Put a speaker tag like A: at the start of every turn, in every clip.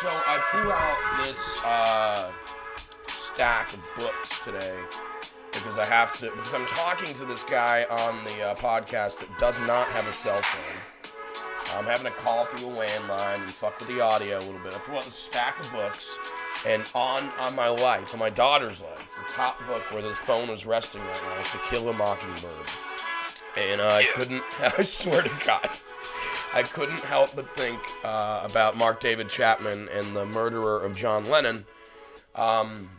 A: So I pull out this uh, stack of books today because I have to because I'm talking to this guy on the uh, podcast that does not have a cell phone. I'm having to call through a landline and fuck with the audio a little bit. I pull out a stack of books, and on on my life, on my daughter's life, the top book where the phone is resting right now is To Kill a Mockingbird. And uh, I couldn't, I swear to God, I couldn't help but think uh, about Mark David Chapman and the murderer of John Lennon. Um,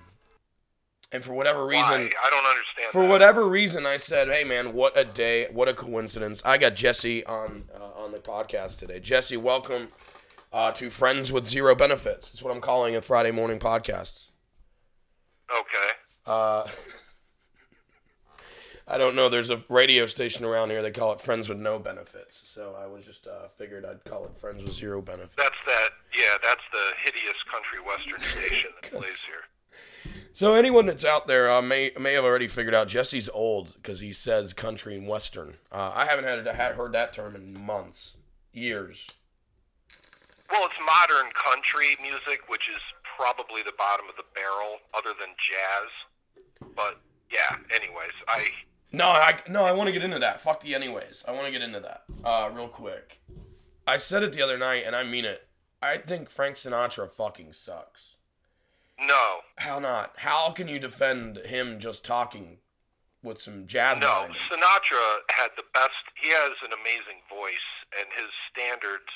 A: and for whatever reason,
B: Why? I don't understand.
A: for
B: that.
A: whatever reason, I said, "Hey, man, what a day! What a coincidence!" I got Jesse on uh, on the podcast today. Jesse, welcome uh, to Friends with Zero Benefits. That's what I'm calling a Friday morning podcast.
B: Okay.
A: Uh, I don't know. There's a radio station around here. They call it Friends with No Benefits. So I was just uh, figured I'd call it Friends with Zero Benefits.
B: That's that. Yeah, that's the hideous country western station that plays here.
A: So anyone that's out there uh, may may have already figured out Jesse's old because he says country and western. Uh, I haven't had, had heard that term in months, years.
B: Well, it's modern country music, which is probably the bottom of the barrel, other than jazz. But yeah. Anyways, I
A: No, I no, I want to get into that. Fuck the anyways. I want to get into that uh, real quick. I said it the other night, and I mean it. I think Frank Sinatra fucking sucks.
B: no,
A: How not? How can you defend him just talking with some jazz?
B: no. Sinatra had the best. He has an amazing voice, and his standards,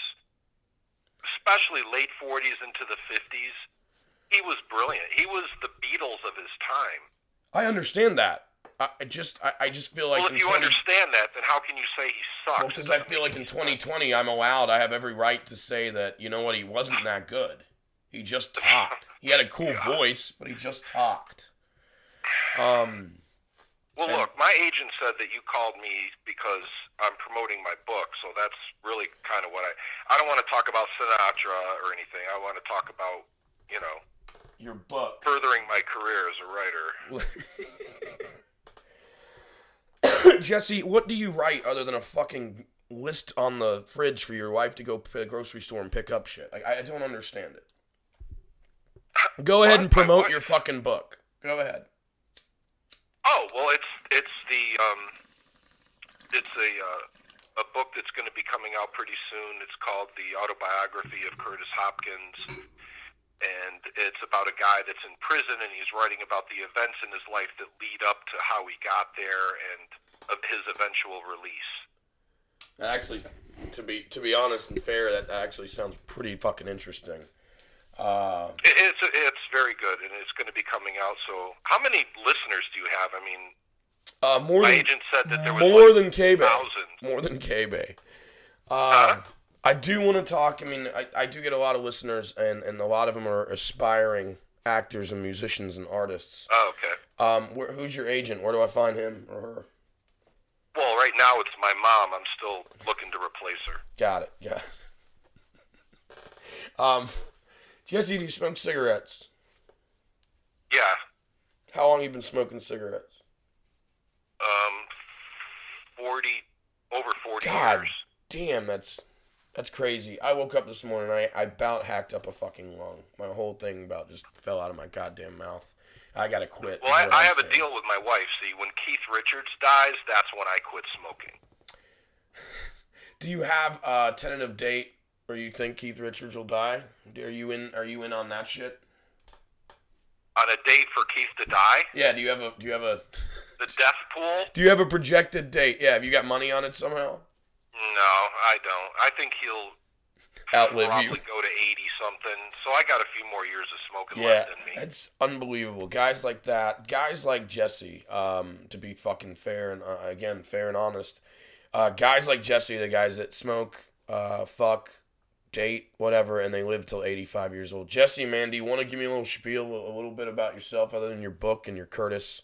B: especially late '40s into the '50s, he was brilliant. He was the Beatles of his time.
A: I understand that. I just, I, I just feel like
B: well, if you
A: 20
B: understand that, then how can you say he sucks?
A: Well, because I feel like in 2020, I'm allowed. I have every right to say that you know what, he wasn't that good. He just talked. He had a cool voice, but he just talked. Um,
B: Well,
A: And-
B: look, my agent said that you called me because I'm promoting my book, so that's really kind of what I. I don't want to talk about Sinatra or anything. I want to talk about, you know,
A: your book.
B: furthering my career as a writer.
A: Jesse, what do you write other than a fucking list on the fridge for your wife to go to the grocery store and pick up shit? Like, I, don't understand it. Go ahead and promote your fucking book. Go ahead.
B: Oh well, it's it's the um, it's a uh, a book that's going to be coming out pretty soon. It's called the autobiography of Curtis Hopkins, and it's about a guy that's in prison and he's writing about the events in his life that lead up to how he got there and of his eventual release.
A: That actually, to be to be honest and fair, that actually sounds pretty fucking interesting. Uh,
B: It, it's it's very good, and it's going to be coming out. So, how many listeners do you have? I mean,
A: uh, more
B: my
A: than
B: agent said that there was
A: more
B: like
A: than K Bay.
B: thousands.
A: More than K Bay. Uh,
B: Huh?
A: I do want to talk. I mean, I, I do get a lot of listeners, and, and a lot of them are aspiring actors and musicians and artists.
B: Oh, okay.
A: Um, where, who's your agent? Where do I find him or her?
B: Well, right now it's my mom. I'm still looking to replace her.
A: Got it. Yeah. Um, Jesse, do you smoke cigarettes?
B: Yeah.
A: How long you been smoking cigarettes?
B: Um, forty over forty
A: God
B: years.
A: damn, that's that's crazy. I woke up this morning. I I about hacked up a fucking lung. My whole thing about just fell out of my goddamn mouth. I gotta quit.
B: Well, I, I have a deal with my wife. See, when Keith Richards dies, that's when I quit smoking.
A: Do you have a tentative date where you think Keith Richards will die? Are you in? Are you in on that shit?
B: On a date for Keith to die,
A: Yeah. Do you have a? Do you have a?
B: the death pool?
A: Do you have a projected date? Yeah. Have you got money on it somehow?
B: No, I don't. I think he'll
A: Outlive
B: probably
A: you.
B: go to eighty something. So I got a few more years of smoking
A: Yeah,
B: left in me.
A: it's unbelievable. Guys like that, guys like Jesse, um, to be fucking fair and uh, again fair and honest, uh, guys like Jesse, the guys that smoke, uh, fuck, date, whatever, and they live till eighty five years old. Jesse, man, do you want to give me a little spiel, a little bit about yourself, other than your book and your Curtis,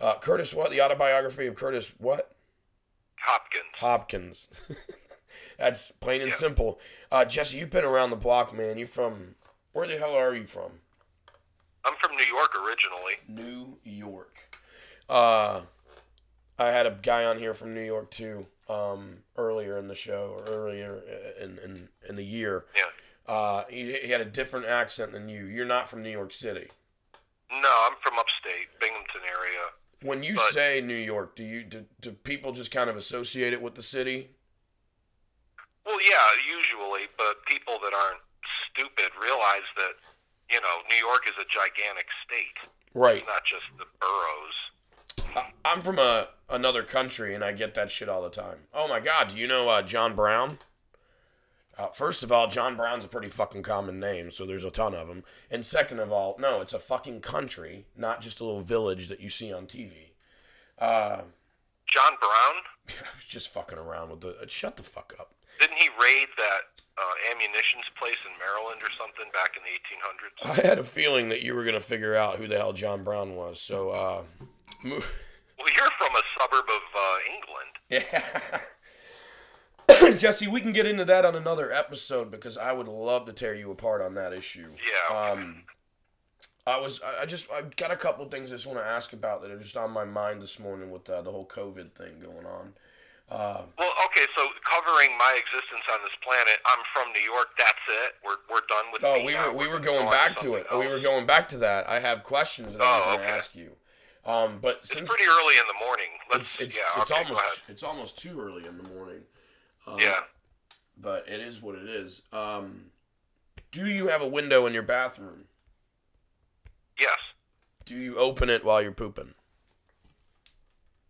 A: uh, Curtis, what the autobiography of Curtis, what
B: Hopkins.
A: Hopkins. That's plain and
B: Yeah.
A: simple. Uh, Jesse, you've been around the block, man. You're from where the hell are you from?
B: I'm from New York originally.
A: New York. Uh, I had a guy on here from New York too. Um, earlier in the show, or earlier in in, in the year.
B: Yeah.
A: Uh, he, he had a different accent than you. You're not from New York City.
B: No, I'm from upstate, Binghamton area.
A: When you
B: But-
A: say New York, do you do, do people just kind of associate it with the city?
B: Well, yeah, usually, but people that aren't stupid realize that, you know, New York is a gigantic state.
A: Right.
B: It's not just the boroughs.
A: I'm from a another country, and I get that shit all the time. Oh my god, do you know uh, John Brown? Uh, first of all, John Brown's a pretty fucking common name, so there's a ton of them. And second of all, no, it's a fucking country, not just a little village that you see on TV. Uh,
B: John Brown,
A: I was just fucking around with the. Uh, shut the fuck up.
B: didn't he raid that uh, ammunitions place in Maryland or something back in the 1800s?
A: I had a feeling that you were gonna figure out who the hell John Brown was. So, uh, mo-
B: Well, you're from a suburb of uh, England.
A: Yeah. Jesse, we can get into that on another episode because I would love to tear you apart on that issue.
B: Yeah, okay.
A: Um, I was, I I just, I've got a couple things I just want to ask about that are just on my mind this morning with uh, the whole COVID thing going on. Uh,
B: Well, okay, so covering my existence on this planet, I'm from New York. That's it. We're we're done with.
A: oh, we were, we
B: We're
A: going back to it. We were going back to that. I have questions that I'm
B: Oh,
A: going to
B: okay.
A: ask you. Um, but
B: It's
A: since
B: pretty early in the morning. Let's.
A: it's, it's,
B: yeah.
A: it's
B: okay,
A: almost, it's almost too early in the morning. Um,
B: Yeah.
A: but it is what it is. Um, do you have a window in your bathroom?
B: Yes.
A: Do you open it while you're pooping?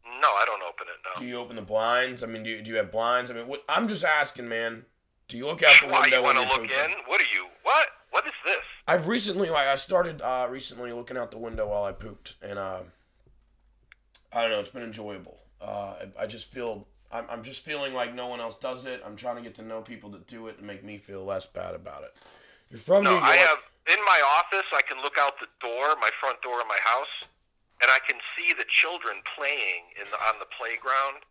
B: No, I don't open it.
A: Do you open the blinds? I mean, do you, do you have blinds? I mean, what, I'm just asking, man. Do you look out the
B: Why
A: window
B: you
A: when
B: want
A: you're
B: to look
A: pooping?
B: in? What are you? What? What is this?
A: I've recently, like, I started uh, recently looking out the window while I pooped, and uh, I don't know, it's been enjoyable. Uh, I, I just feel, I'm, I'm just feeling like no one else does it. I'm trying to get to know people that do it and make me feel less bad about it. You're from
B: No,
A: New York.
B: I have in my office. I can look out the door, my front door of my house, and I can see the children playing in the, on the playground.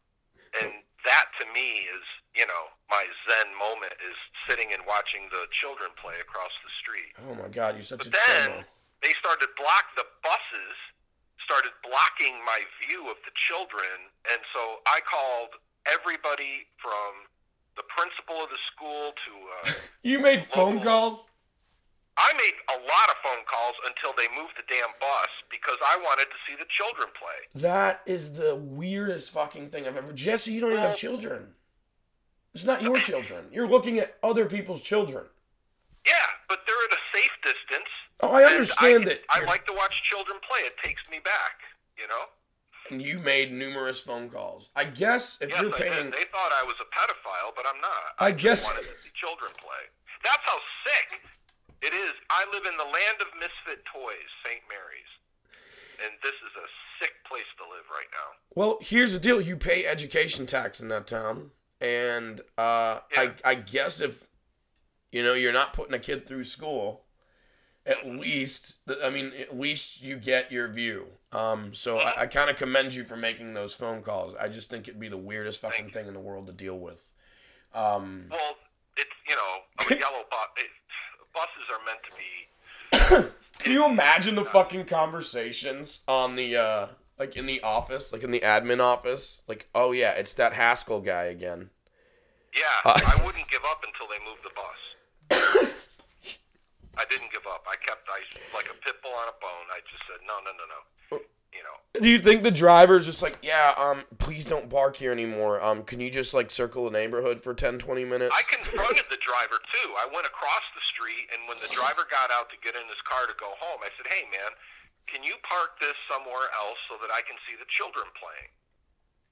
B: And that to me is, you know, my zen moment is sitting and watching the children play across the street.
A: Oh my God, you're such
B: But
A: a
B: then they started block the buses started blocking my view of the children, and so I called everybody from the principal of the school to. Uh,
A: You made phone calls?
B: I made a lot of phone calls until they moved the damn bus because I wanted to see the children play.
A: That is the weirdest fucking thing I've ever. Jesse, you don't even have children. It's not your children. You're looking at other people's children.
B: Yeah, but they're at a safe distance.
A: Oh, I understand
B: I,
A: that.
B: I like to watch children play. It takes me back, you know.
A: And you made numerous phone calls. I guess if
B: Yes,
A: you're
B: I
A: paying.
B: They thought I was a pedophile, but I'm not.
A: I
B: just
A: guess-
B: wanted to see children play. That's how sick it is. I live in the land of misfit toys, St. Mary's, and this is a sick place to live right now.
A: well, here's the deal: you pay education tax in that town, and uh,
B: Yeah.
A: I, I guess if you know you're not putting a kid through school, at least I mean, at least you get your view. Um, so I, I kind of commend you for making those phone calls. I just think it'd be the weirdest fucking thing in the world to deal with. Um,
B: Well, it's you know a yellow bus. It, buses are meant to be.
A: Can you imagine the fucking conversations on the uh like in the office, like in the admin office? Like, oh yeah, it's that Haskell guy again.
B: Yeah,
A: Uh,
B: I wouldn't give up until they moved the bus. I didn't give up. I kept I like a pit bull on a bone. I just said no, no, no, no. You know.
A: Do you think the driver's just like, yeah, um, please don't bark here anymore. Um, can you just like circle the neighborhood for 10, 20 minutes?
B: I confronted the driver too. I went across the street, and when the driver got out to get in his car to go home, I said, "Hey, man, can you park this somewhere else so that I can see the children playing?"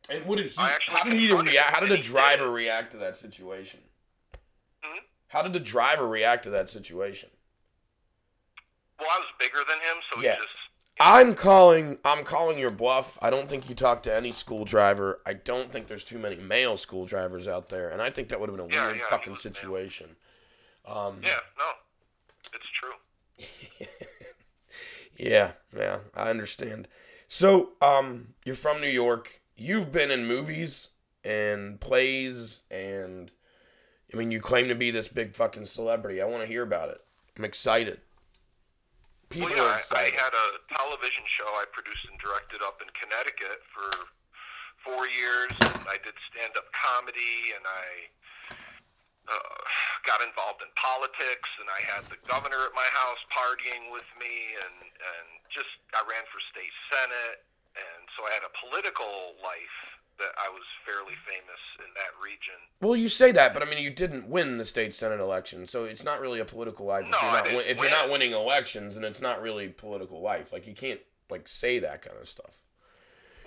A: and what did he?
B: I
A: How did he react? How did the driver
B: did.
A: react to that situation?
B: Hmm?
A: How did the driver react to that situation?
B: Well, I was bigger than him, so
A: Yeah.
B: he just.
A: I'm calling. I'm calling your bluff. I don't think you talked to any school driver. I don't think there's too many male school drivers out there, and I think that would have been a
B: Yeah,
A: weird
B: yeah,
A: fucking situation. Um,
B: Yeah, no, it's true.
A: yeah, yeah, I understand. So, um, you're from New York. You've been in movies and plays, and I mean, you claim to be this big fucking celebrity. I want to hear about it. I'm excited. People
B: well, yeah,
A: are
B: I, I had a television show I produced and directed up in Connecticut for four years. And I did stand-up comedy, and I uh, got involved in politics, and I had the governor at my house partying with me, and and just I ran for state senate, and so I had a political life that I was fairly famous in that region.
A: Well, you say that, but I mean, you didn't win the state senate election, so it's not really a political life.
B: No,
A: if you're not, win- if you're not winning elections, then it's not really political life. Like you can't like say that kind of stuff.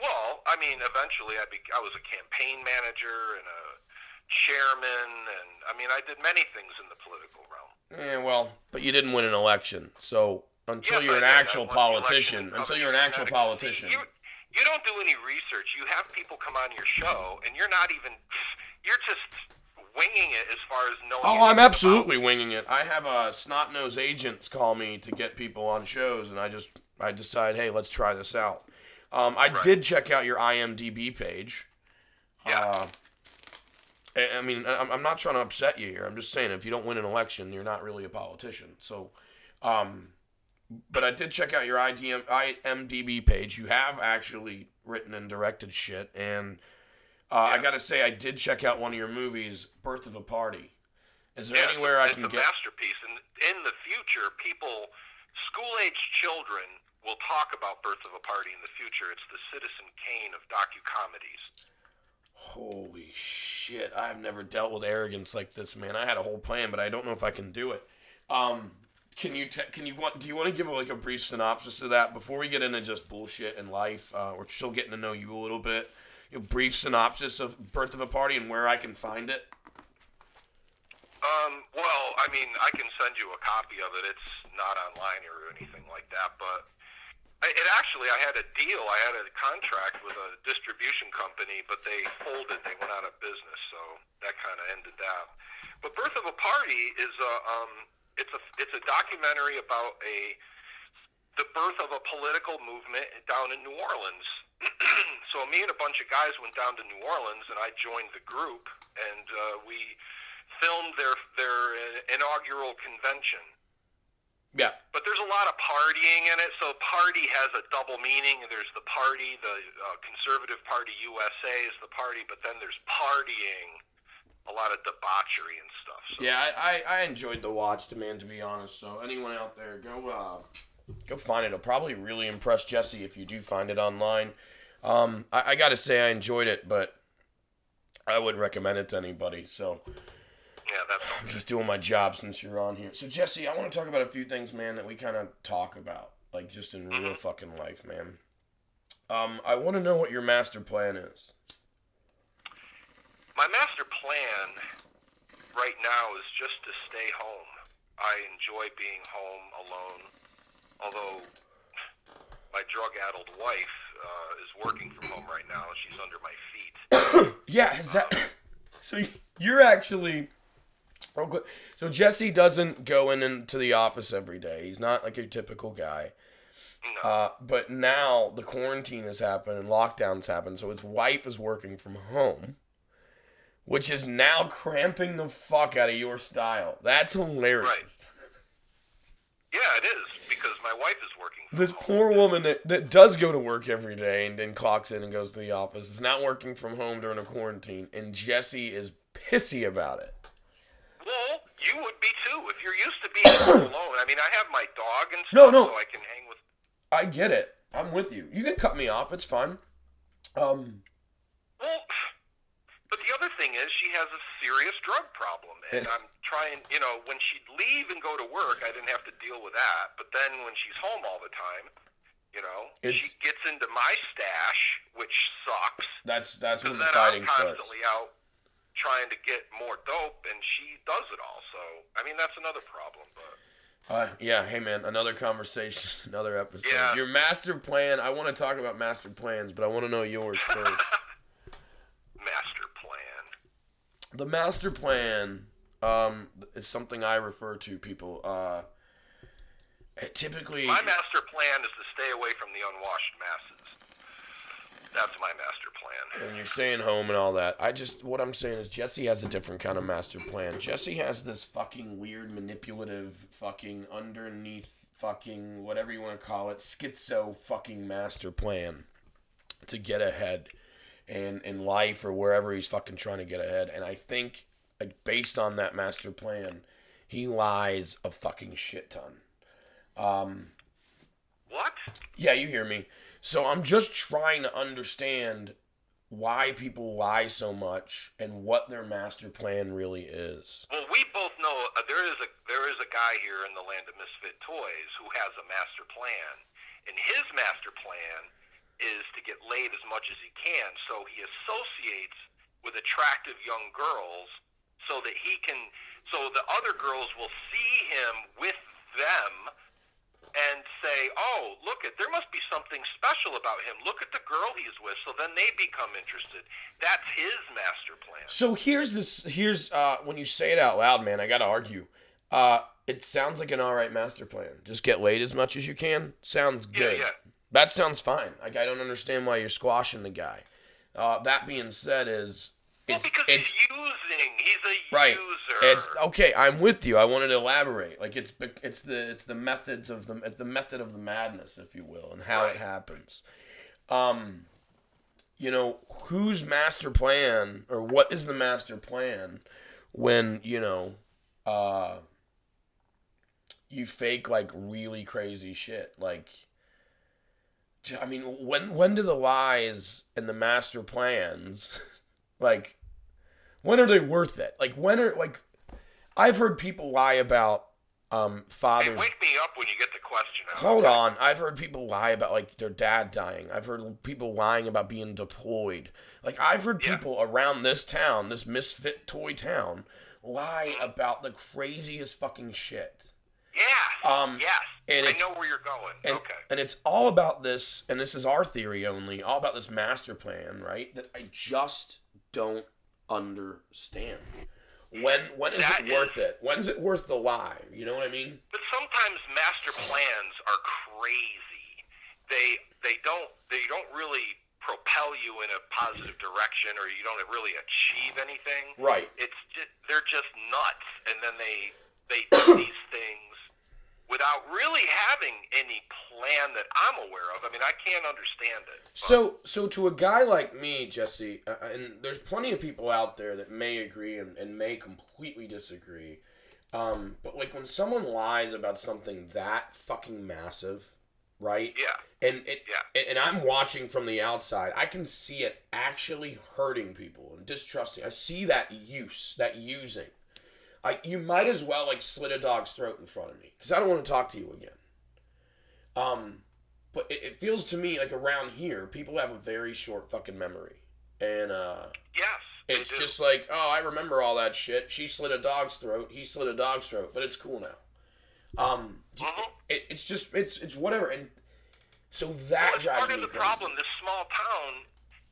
B: Well, I mean, eventually I be, I was a campaign manager and a chairman, and I mean, I did many things in the political realm.
A: Yeah, well, but you didn't win an election, so until
B: Yes,
A: you're an actual
B: won the election
A: politician, until you're an actual politician.
B: You, you don't do any research. You have people come on your show, and you're not even. You're just winging it as far as knowing.
A: Oh, I'm absolutely winging it. I have a snot nosed agents call me to get people on shows, and I just I decide, hey, let's try this out. Um, I
B: Right.
A: did check out your IMDb page.
B: Yeah.
A: Uh, I mean, I'm not trying to upset you here. I'm just saying, if you don't win an election, you're not really a politician. So, um, but I did check out your IDM, IMDb page. You have actually written and directed shit, and uh, I gotta say, I did check out one of your movies, Birth of a Party. Is there
B: Yeah,
A: anywhere I can
B: a
A: get?
B: masterpiece, and in the future, people, school-age children, will talk about Birth of a Party in the future. It's the Citizen Kane of docu-comedies.
A: Holy shit! I've never dealt with arrogance like this, man. I had a whole plan, but I don't know if I can do it. Um, can you can you want do you want to give like a brief synopsis of that before we get into just bullshit and life? Uh, we're still getting to know you a little bit. A brief synopsis of Birth of a Party and where I can find it.
B: Um, well, I mean, I can send you a copy of it. It's not online or anything like that, but it actually, I had a deal. I had a contract with a distribution company, but they folded. They went out of business, so that kind of ended that. But Birth of a Party is a, um, it's a, it's a documentary about a, the birth of a political movement down in New Orleans. so me and a bunch of guys went down to New Orleans, and I joined the group, and uh, we filmed their their uh, inaugural convention.
A: Yeah.
B: But there's a lot of partying in it, so party has a double meaning. There's the party, the uh, Conservative Party USA is the party, but then there's partying, a lot of debauchery and stuff. So.
A: Yeah, I, I, I enjoyed the watch, to man, to be honest. So anyone out there, go uh, go find it. It'll probably really impress Jesse if you do find it online. Um, I, I gotta say I enjoyed it, but I wouldn't recommend it to anybody. So
B: Yeah, that's
A: I'm just doing my job since you're on here. So Jesse, I want to talk about a few things, man, that we kind of talk about, like just in real fucking life, man. Um, I want to know what your master plan is.
B: My master plan right now is just to stay home. I enjoy being home alone, although my drug-addled wife uh, is working from home right now. She's under my feet.
A: Yeah, is that so? You're actually. So Jesse doesn't go in into the office every day. He's not like your typical guy.
B: No.
A: Uh, but now the quarantine has happened and lockdowns happened, so his wife is working from home, which is now cramping the fuck out of your style. That's hilarious.
B: Right. Yeah, it is because my wife is working.
A: This
B: home.
A: poor woman that, that does go to work every day and then clocks in and goes to the office is not working from home during a quarantine, and Jesse is pissy about it.
B: Well, you would be too if you're used to being alone. I mean, I have my dog and stuff,
A: No, no.
B: so I can hang with.
A: I get it. I'm with you. You can cut me off. It's fine. Um,
B: Well, but the other thing is she has a serious drug problem, and I'm trying. You know, when she'd leave and go to work, I didn't have to deal with that. But then when she's home all the time, you know,
A: It's-
B: she gets into my stash, which sucks.
A: that's that's when the fighting
B: I'm
A: starts.
B: constantly out trying to get more dope, and she does it all. So, I mean, that's another problem. But
A: Uh, yeah, hey man, another conversation, another episode.
B: Yeah.
A: Your master plan. I want to talk about master plans, but I want to know yours first.
B: master.
A: The master plan um, is something I refer to people. Uh, typically,
B: My master plan is to stay away from the unwashed masses. That's my master plan.
A: and you're staying home and all that. I just what I'm saying is Jesse has a different kind of master plan. Jesse has this fucking weird manipulative fucking underneath fucking whatever you want to call it schizo fucking master plan to get ahead and in life or wherever he's fucking trying to get ahead. And I think like based on that master plan, he lies a fucking shit ton. Um,
B: What?
A: yeah, you hear me. So I'm just trying to understand why people lie so much and what their master plan really is.
B: Well, we both know uh, there is a there is a guy here in the land of misfit toys who has a master plan, and his master plan is to get laid as much as he can. So he associates with attractive young girls so that he can so the other girls will see him with them and say, "Oh, look at there must be something special about him. Look at the girl he's with." So then they become interested. That's his master plan.
A: So here's this. Here's uh, when you say it out loud, man. I gotta argue. Uh, it sounds like an all right master plan. Just get laid as much as you can. Sounds
B: Yeah,
A: good.
B: yeah.
A: That sounds fine. Like I don't understand why you're squashing the guy. Uh, that being said, is
B: Well,
A: it's
B: because
A: it's
B: he's using. He's a
A: right.
B: user.
A: It's okay. I'm with you. I wanted to elaborate. Like it's it's the it's the methods of the it's the method of the madness, if you will, and how
B: Right.
A: it happens. Um, you know, whose master plan or what is the master plan when you know, uh, you fake like really crazy shit like. I mean, when when do the lies and the master plans, like, when are they worth it? Like, when are like, I've heard people lie about um
B: Hey,
A: fathers.
B: wake me up when you get the question out.
A: Hold on, I've heard people lie about like their dad dying. I've heard people lying about being deployed. Like I've heard
B: Yeah.
A: people around this town, this misfit toy town, lie about the craziest fucking shit.
B: Yeah.
A: Um,
B: yes.
A: And
B: I know where you're going.
A: And,
B: okay.
A: and it's all about this, and this is our theory only, all about this master plan, right? That I just don't understand. When when is
B: That
A: it
B: is-
A: worth it? When's it worth the lie? You know what I mean?
B: But sometimes master plans are crazy. They they don't they don't really propel you in a positive direction, or you don't really achieve anything.
A: Right.
B: It's just they're just nuts, and then they they do these things without really having any plan that I'm aware of. I mean, I can't understand it.
A: So, so to a guy like me, Jesse, uh, and there's plenty of people out there that may agree and, and may completely disagree. Um, but like when someone lies about something that fucking massive, right?
B: Yeah.
A: And it,
B: Yeah.
A: and I'm watching from the outside. I can see it actually hurting people and distrusting. I see that use, that using. I, you might as well like slit a dog's throat in front of me because I don't want to talk to you again. Um, but it, it feels to me like around here, people have a very short fucking memory, and uh,
B: Yes.
A: it's
B: do.
A: just like, oh, I remember all that shit. She slit a dog's throat. He slit a dog's throat, but it's cool now. Um,
B: Mhm.
A: it, it's just it's it's whatever, and so
B: Well,
A: that
B: it's
A: drives
B: part
A: me
B: of the
A: crazy.
B: problem. This small town,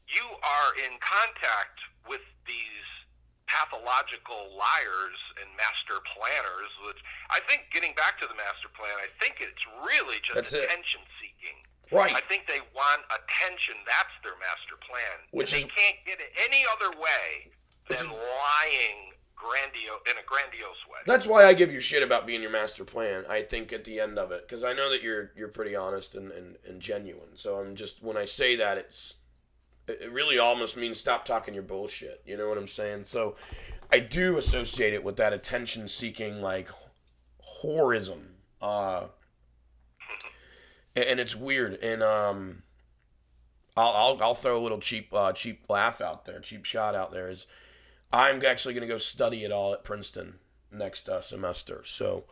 B: you are in contact with these pathological liars and master planners. Which I think, getting back to the master plan, I think it's really just
A: That's it.
B: attention seeking.
A: Right.
B: I think they want attention. That's their master plan.
A: Which
B: and
A: is-
B: they can't get it any other way than
A: is-
B: lying grandio in a grandiose way.
A: That's why I give you shit about being your master plan. I think at the end of it, because I know that you're you're pretty honest and, and, and genuine. So I'm just when I say that, it's it really almost means stop talking your bullshit. You know what I'm saying? So I do associate it with that attention seeking like whorism. Uh, and, and it's weird. And um, I'll, I'll I'll throw a little cheap uh, cheap laugh out there, cheap shot out there. Is I'm actually going to go study it all at Princeton next uh, semester. So,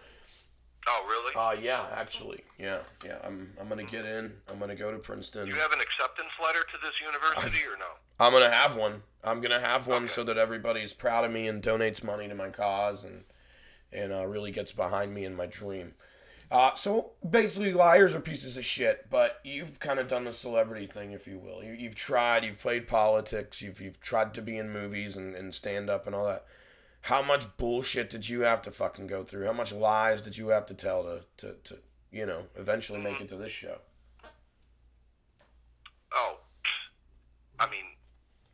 B: oh, really?
A: uh, yeah, actually, yeah, yeah. I'm I'm going to get in. I'm going to go to Princeton.
B: you have an acceptance letter to this university or no?
A: I'm going to have one. I'm going to have one
B: Okay.
A: so that everybody is proud of me and donates money to my cause and and uh, really gets behind me in my dream. Uh, so basically, liars are pieces of shit. But you've kind of done the celebrity thing, if you will. You, you've tried. You've played politics. You've you've tried to be in movies and, and stand up and all that. How much bullshit did you have to fucking go through? How much lies did you have to tell to to, to you know eventually make mm-hmm. it to this show?
B: Oh, I mean,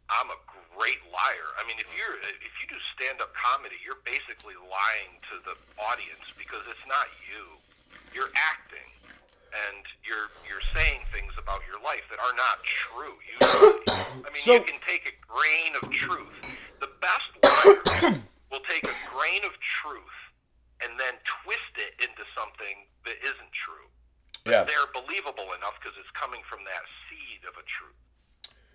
B: I'm a great liar. I mean, if you're if you do stand up comedy, you're basically lying to the audience because it's not you. You're acting, and you're you're saying things about your life that are not true. Usually, I mean,
A: So-
B: you can take a grain of truth. The best liar will take a grain of truth and then twist it into something that isn't true.
A: Yeah.
B: They're believable enough because it's coming from that seed of a truth.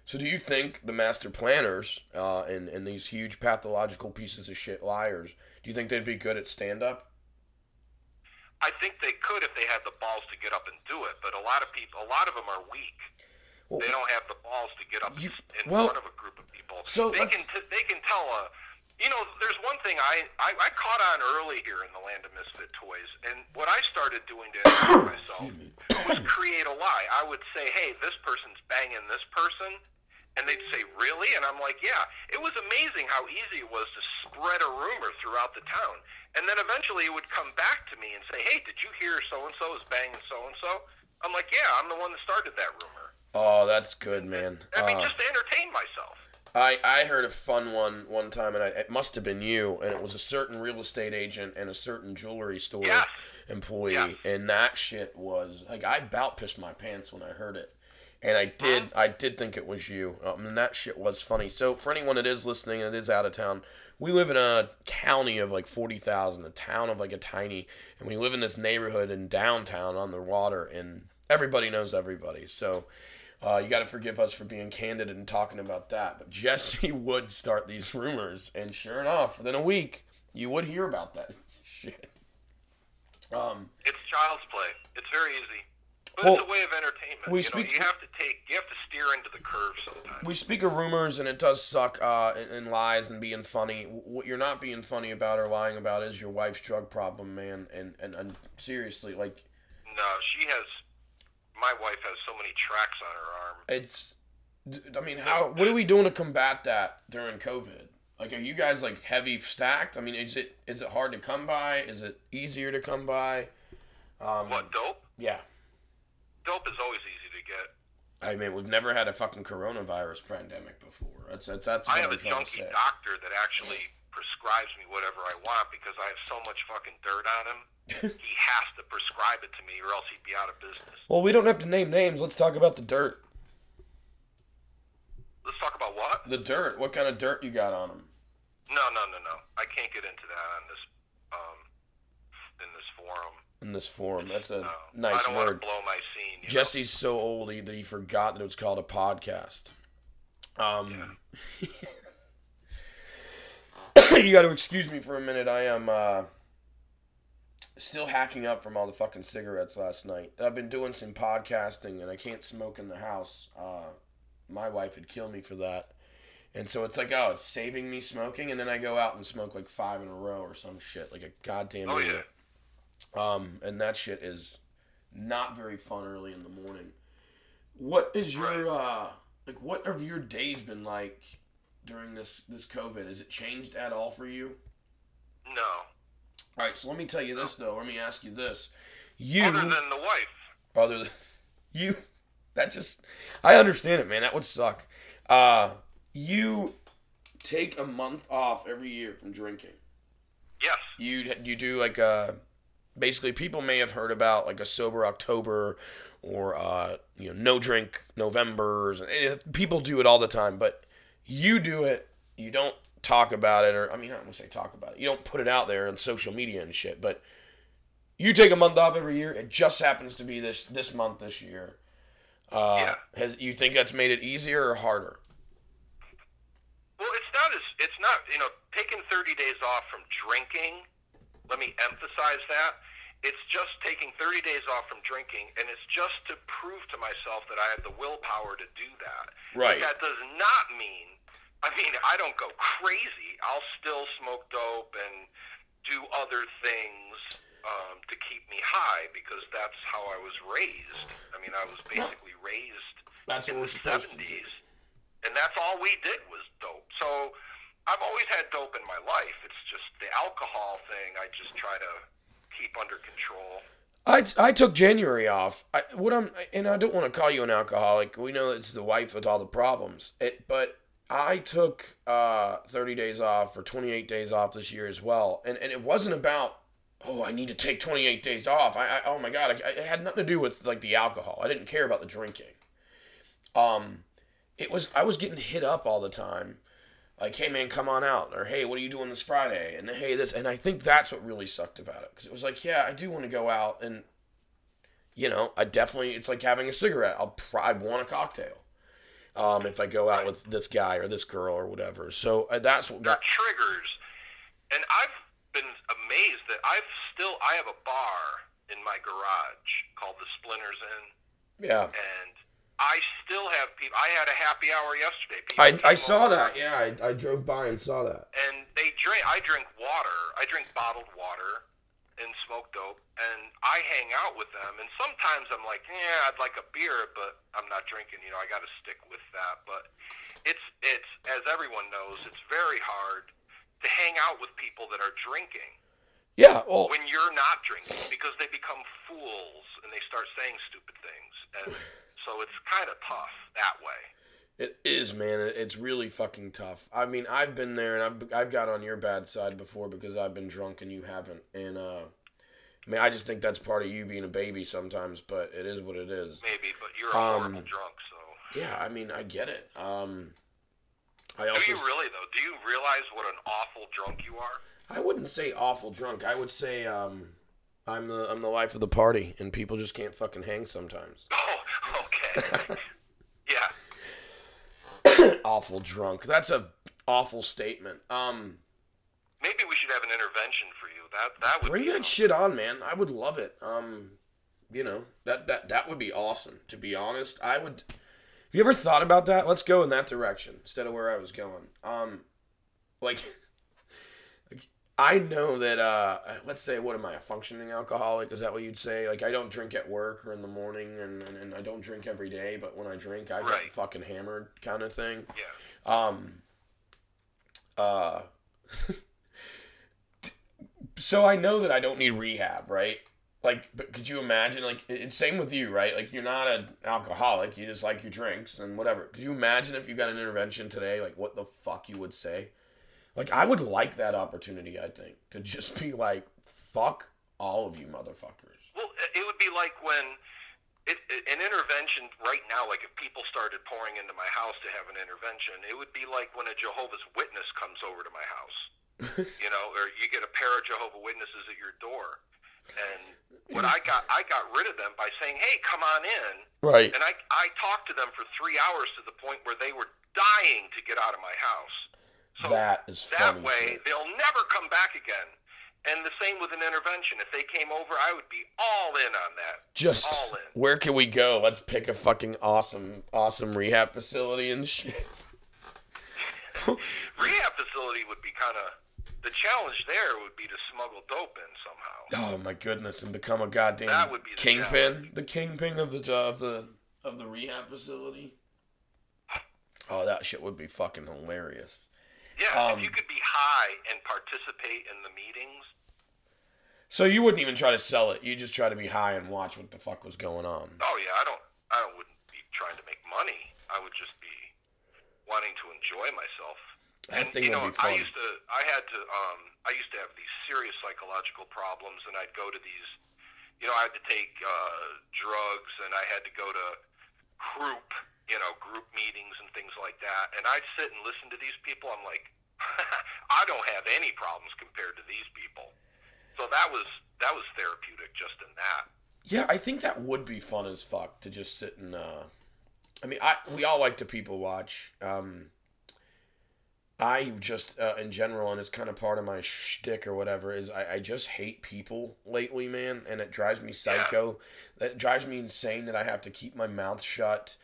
A: So, do you think the master planners uh, and and these huge pathological pieces of shit liars? Do you think they'd be good at stand up?
B: I think they could if they had the balls to get up and do it. But a lot of people, a lot of them are weak.
A: Well,
B: they don't have the balls to get up
A: you,
B: in
A: well,
B: front of a group of people.
A: So
B: they can t- they can tell a you know, there's one thing I, I I caught on early here in the land of misfit toys, and what I started doing to entertain myself was create a lie. I would say, "Hey, this person's banging this person," and they'd say, "Really?" And I'm like, "Yeah." It was amazing how easy it was to spread a rumor throughout the town, and then eventually it would come back to me and say, "Hey, did you hear so and so is banging so and so?" I'm like, "Yeah, I'm the one that started that rumor."
A: Oh, that's good, man.
B: I mean,
A: Uh,
B: just to entertain myself.
A: I, I heard a fun one one time, and I, it must have been you, and it was a certain real estate agent and a certain jewelry store
B: Yes.
A: employee,
B: Yes.
A: and that shit was like I about pissed my pants when I heard it, and I did I did think it was you, um, and that shit was funny. So for anyone that is listening and it is out of town, we live in a county of like forty thousand, a town of like a tiny, and we live in this neighborhood in downtown on the water, and everybody knows everybody. So. Uh, you got to forgive us for being candid and talking about that. But Jesse would start these rumors, and sure enough, within a week, you would hear about that shit. Um,
B: It's child's play. It's very easy, but
A: Well,
B: it's a way of entertainment.
A: we
B: you
A: speak-
B: know, you have to take, you have to steer into the curve sometimes.
A: we speak of rumors, and it does suck, uh, and, and lies and being funny. What you're not being funny about or lying about is your wife's drug problem, man. And, and, and seriously, like,
B: No, she has. My wife has so many tracks on her arm.
A: it's. I mean, how? What are we doing to combat that during COVID? Like, are you guys like heavy stacked? I mean, is it is it hard to come by? Is it easier to come by? Um,
B: What dope?
A: Yeah.
B: Dope is always easy to get.
A: I mean, we've never had a fucking coronavirus pandemic before. That's that's that's
B: I have
A: I'm
B: a junkie doctor that actually prescribes me whatever I want because I have so much fucking dirt on him. He has to prescribe it to me, or else he'd be out of business.
A: Well, we don't have to name names. Let's talk about the dirt.
B: Let's talk about what?
A: The dirt. What kind of dirt you got on him?
B: No, no, no, no. I can't get into that on this, um, in this forum.
A: In this forum. That's a
B: No,
A: nice
B: I don't want to
A: word.
B: blow my scene. You know?
A: Jesse's so old he, that he forgot that it was called a podcast. Um, you got to excuse me for a minute. I am uh, still hacking up from all the fucking cigarettes last night. I've been doing some podcasting and I can't smoke in the house. Uh, my wife would kill me for that. And so it's like, oh, it's saving me smoking, and then I go out and smoke like five in a row or some shit, like a goddamn
B: Oh,
A: idiot. Um, and that shit is not very fun early in the morning. What is your uh like what have your days been like during this this COVID? Has it changed at all for you?
B: No.
A: All right, so let me tell you this though. Let me ask you this: you
B: Other than the wife.
A: other than you, that just I understand it, man. That would suck. Uh, you take a month off every year from drinking.
B: Yes.
A: you you do like a basically people may have heard about like a sober October or uh, you know no drink Novembers. People do it all the time, but you do it. You don't talk about it, or I mean, I don't want to say talk about it. You don't put it out there on social media and shit. But you take a month off every year. It just happens to be this this month this year. Uh,
B: Yeah.
A: Has you think that's made it easier or harder?
B: Well, it's not as it's not you know taking 30 days off from drinking. Let me emphasize that. It's just taking 30 days off from drinking, and it's just to prove to myself that I have the willpower to do that.
A: Right.
B: That does not mean. I mean, I don't go crazy. I'll still smoke dope and do other things um, to keep me high because that's how I was raised. I mean, I was basically raised
A: That's
B: in
A: what we're
B: the
A: supposed to do.
B: 70s, and that's all we did was dope. So I've always had dope in my life. It's just the alcohol thing. I just try to keep under control.
A: I, I took January off. I, what I'm and I don't want to call you an alcoholic. We know it's the wife with all the problems. It, but I took uh, 30 days off or 28 days off this year as well, and and it wasn't about oh I need to take 28 days off. I, I oh my god, I, it had nothing to do with like the alcohol. I didn't care about the drinking. Um, it was I was getting hit up all the time. like, hey man, come on out, or hey, what are you doing this Friday? And hey, this, and I think that's what really sucked about it because it was like, yeah, I do want to go out, and you know, I definitely, it's like having a cigarette. I'll, I want a cocktail. Um, if I go out with this guy or this girl or whatever, so uh, that's what got
B: triggers, and I've been amazed that I've still I have a bar in my garage called the Splinters Inn.
A: Yeah.
B: And I still have people. I had a happy hour yesterday.
A: People I, I saw over, that. Yeah, I, I drove by and saw that.
B: And they drink. I drink water. I drink bottled water and smoke dope. And I hang out with them. And sometimes I'm like, yeah, I'd like a beer, but I'm not drinking. You know, I got to stick with that. But it's it's as everyone knows, it's very hard to hang out with people that are drinking.
A: Yeah, well,
B: when you're not drinking, because they become fools and they start saying stupid things, and so it's kind of tough that way.
A: It is, man. It's really fucking tough. I mean, I've been there, and I've I've got on your bad side before because I've been drunk and you haven't, and uh, I mean, I just think that's part of you being a baby sometimes, but it is what it is.
B: Maybe, but you're a um, horrible drunk, so.
A: Yeah, I mean, I get it. Um, I
B: also. Do you really though? Do you realize what an awful drunk you are?
A: I wouldn't say awful drunk. I would say um, I'm the I'm the life of the party, and people just can't fucking hang sometimes.
B: Oh, okay.
A: awful drunk. That's a awful statement. Um.
B: Maybe we should have an intervention for you. That that would
A: bring that shit on, man. I would love it. Um, you know that that that would be awesome. To be honest, I would. Have you ever thought about that? Let's go in that direction instead of where I was going. Um, like. I know that uh, let's say what am I a functioning alcoholic? Is that what you'd say? Like I don't drink at work or in the morning, and, and, and I don't drink every day. But when I drink, I right. get fucking hammered, kind of thing.
B: Yeah.
A: Um. Uh. so I know that I don't need rehab, right? Like, but could you imagine? Like, it's same with you, right? Like, you're not an alcoholic. You just like your drinks and whatever. Could you imagine if you got an intervention today? Like, what the fuck you would say? Like I would like that opportunity. I think to just be like, fuck all of you motherfuckers.
B: Well, it would be like when it, it, an intervention right now. Like if people started pouring into my house to have an intervention, it would be like when a Jehovah's Witness comes over to my house. you know, or you get a pair of Jehovah Witnesses at your door. And what I got, I got rid of them by saying, "Hey, come on in."
A: Right.
B: And I, I talked to them for three hours to the point where they were dying to get out of my house.
A: So that is
B: that way
A: shit.
B: they'll never come back again. And the same with an intervention. If they came over, I would be all in on that.
A: Just
B: all in.
A: where can we go? Let's pick a fucking awesome, awesome rehab facility and shit.
B: rehab facility would be kind of the challenge. There would be to smuggle dope in somehow.
A: Oh my goodness, and become a goddamn that would be the kingpin. Challenge. The kingpin of the of the of the rehab facility. Oh, that shit would be fucking hilarious.
B: Yeah, um, if you could be high and participate in the meetings.
A: So you wouldn't even try to sell it. You just try to be high and watch what the fuck was going on.
B: Oh yeah, I don't. I wouldn't be trying to make money. I would just be wanting to enjoy myself.
A: That and, thing you know, would be fun.
B: I used to. I had to. Um, I used to have these serious psychological problems, and I'd go to these. You know, I had to take uh, drugs, and I had to go to group you know, group meetings and things like that. And I'd sit and listen to these people. I'm like, I don't have any problems compared to these people. So that was that was therapeutic just in that.
A: Yeah, I think that would be fun as fuck to just sit and. Uh, I mean, I we all like to people watch. Um, I just, uh, in general, and it's kind of part of my shtick or whatever, is I, I just hate people lately, man, and it drives me psycho. Yeah. That drives me insane that I have to keep my mouth shut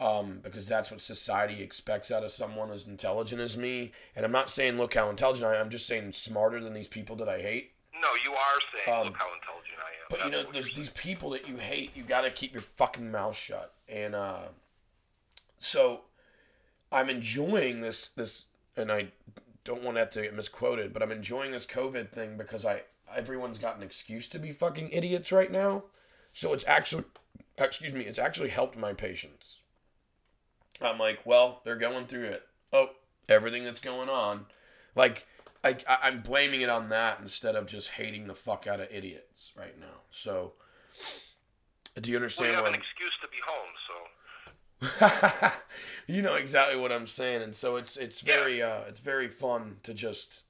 A: um, because that's what society expects out of someone as intelligent as me. And I'm not saying look how intelligent I am. I'm just saying smarter than these people that I hate.
B: No, you are saying um, look how intelligent I am.
A: But that's you know, there's these people that you hate. You got to keep your fucking mouth shut. And uh, so I'm enjoying this this, and I don't want that to get misquoted, but I'm enjoying this COVID thing because I everyone's got an excuse to be fucking idiots right now. So it's actually, excuse me, it's actually helped my patience I'm like, well, they're going through it. Oh, everything that's going on. Like, I, I, am blaming it on that instead of just hating the fuck out of idiots right now. So, do you understand?
B: Well, you have an excuse to be home, so.
A: you know exactly what I'm saying, and so it's it's
B: Yeah.
A: very uh it's very fun to just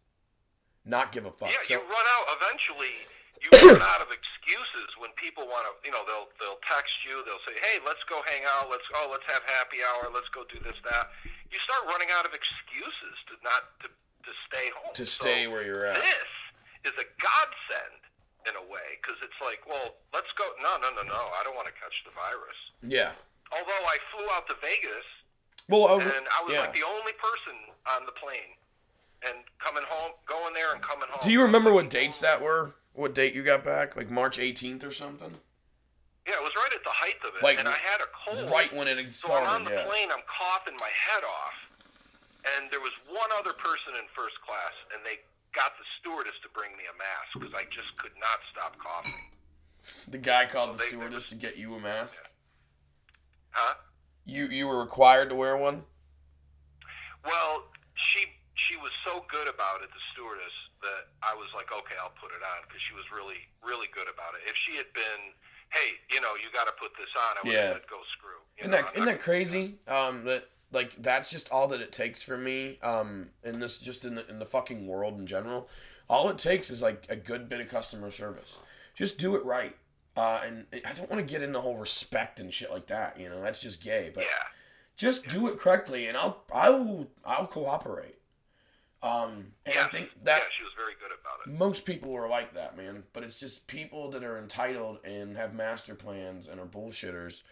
A: not give a fuck.
B: Yeah,
A: so,
B: you run out eventually. You run out of excuses when people want to. You know, they'll they'll text you. They'll say, "Hey, let's go hang out. Let's oh, let's have happy hour. Let's go do this that." You start running out of excuses to not to to stay home.
A: to
B: So
A: stay where you're at.
B: This is a godsend in a way because it's like, well, let's go. No, no, no, no. I don't want to catch the virus.
A: Yeah.
B: Although I flew out to Vegas
A: Well, uh,
B: and I was
A: yeah.
B: like the only person on the plane, and coming home, going there and coming home.
A: Do you remember what dates that were? What date you got back? Like March 18th or something?
B: Yeah, it was right at the height of it,
A: Like,
B: and I had a cold.
A: Right when it had
B: So I'm on the
A: Yeah.
B: plane, I'm coughing my head off, and there was one other person in first class, and they got the stewardess to bring me a mask because I just could not stop coughing.
A: The guy called the
B: They-
A: stewardess to get you a mask.
B: Huh?
A: You you were required to wear one.
B: Well, she she was so good about it, the stewardess, that I was like, okay, I'll put it on because she was really really good about it. If she had been, hey, you know, you got to put this on, I would
A: Yeah.
B: have said, go screw. You
A: Isn't
B: know,
A: isn't that
B: gonna do
A: crazy? Um, that like that's just all that it takes for me. Um, in this just in the in the fucking world in general, all it takes is like a good bit of customer service. Just do it right. Uh, and I don't want to get into the whole respect and shit like that. You know, that's just gay. But
B: Yeah.
A: just do it correctly, and I'll I will I'll cooperate. Um, and I think that
B: yeah, she was very good about it.
A: most people are like that, man. But it's just people that are entitled and have master plans and are bullshitters.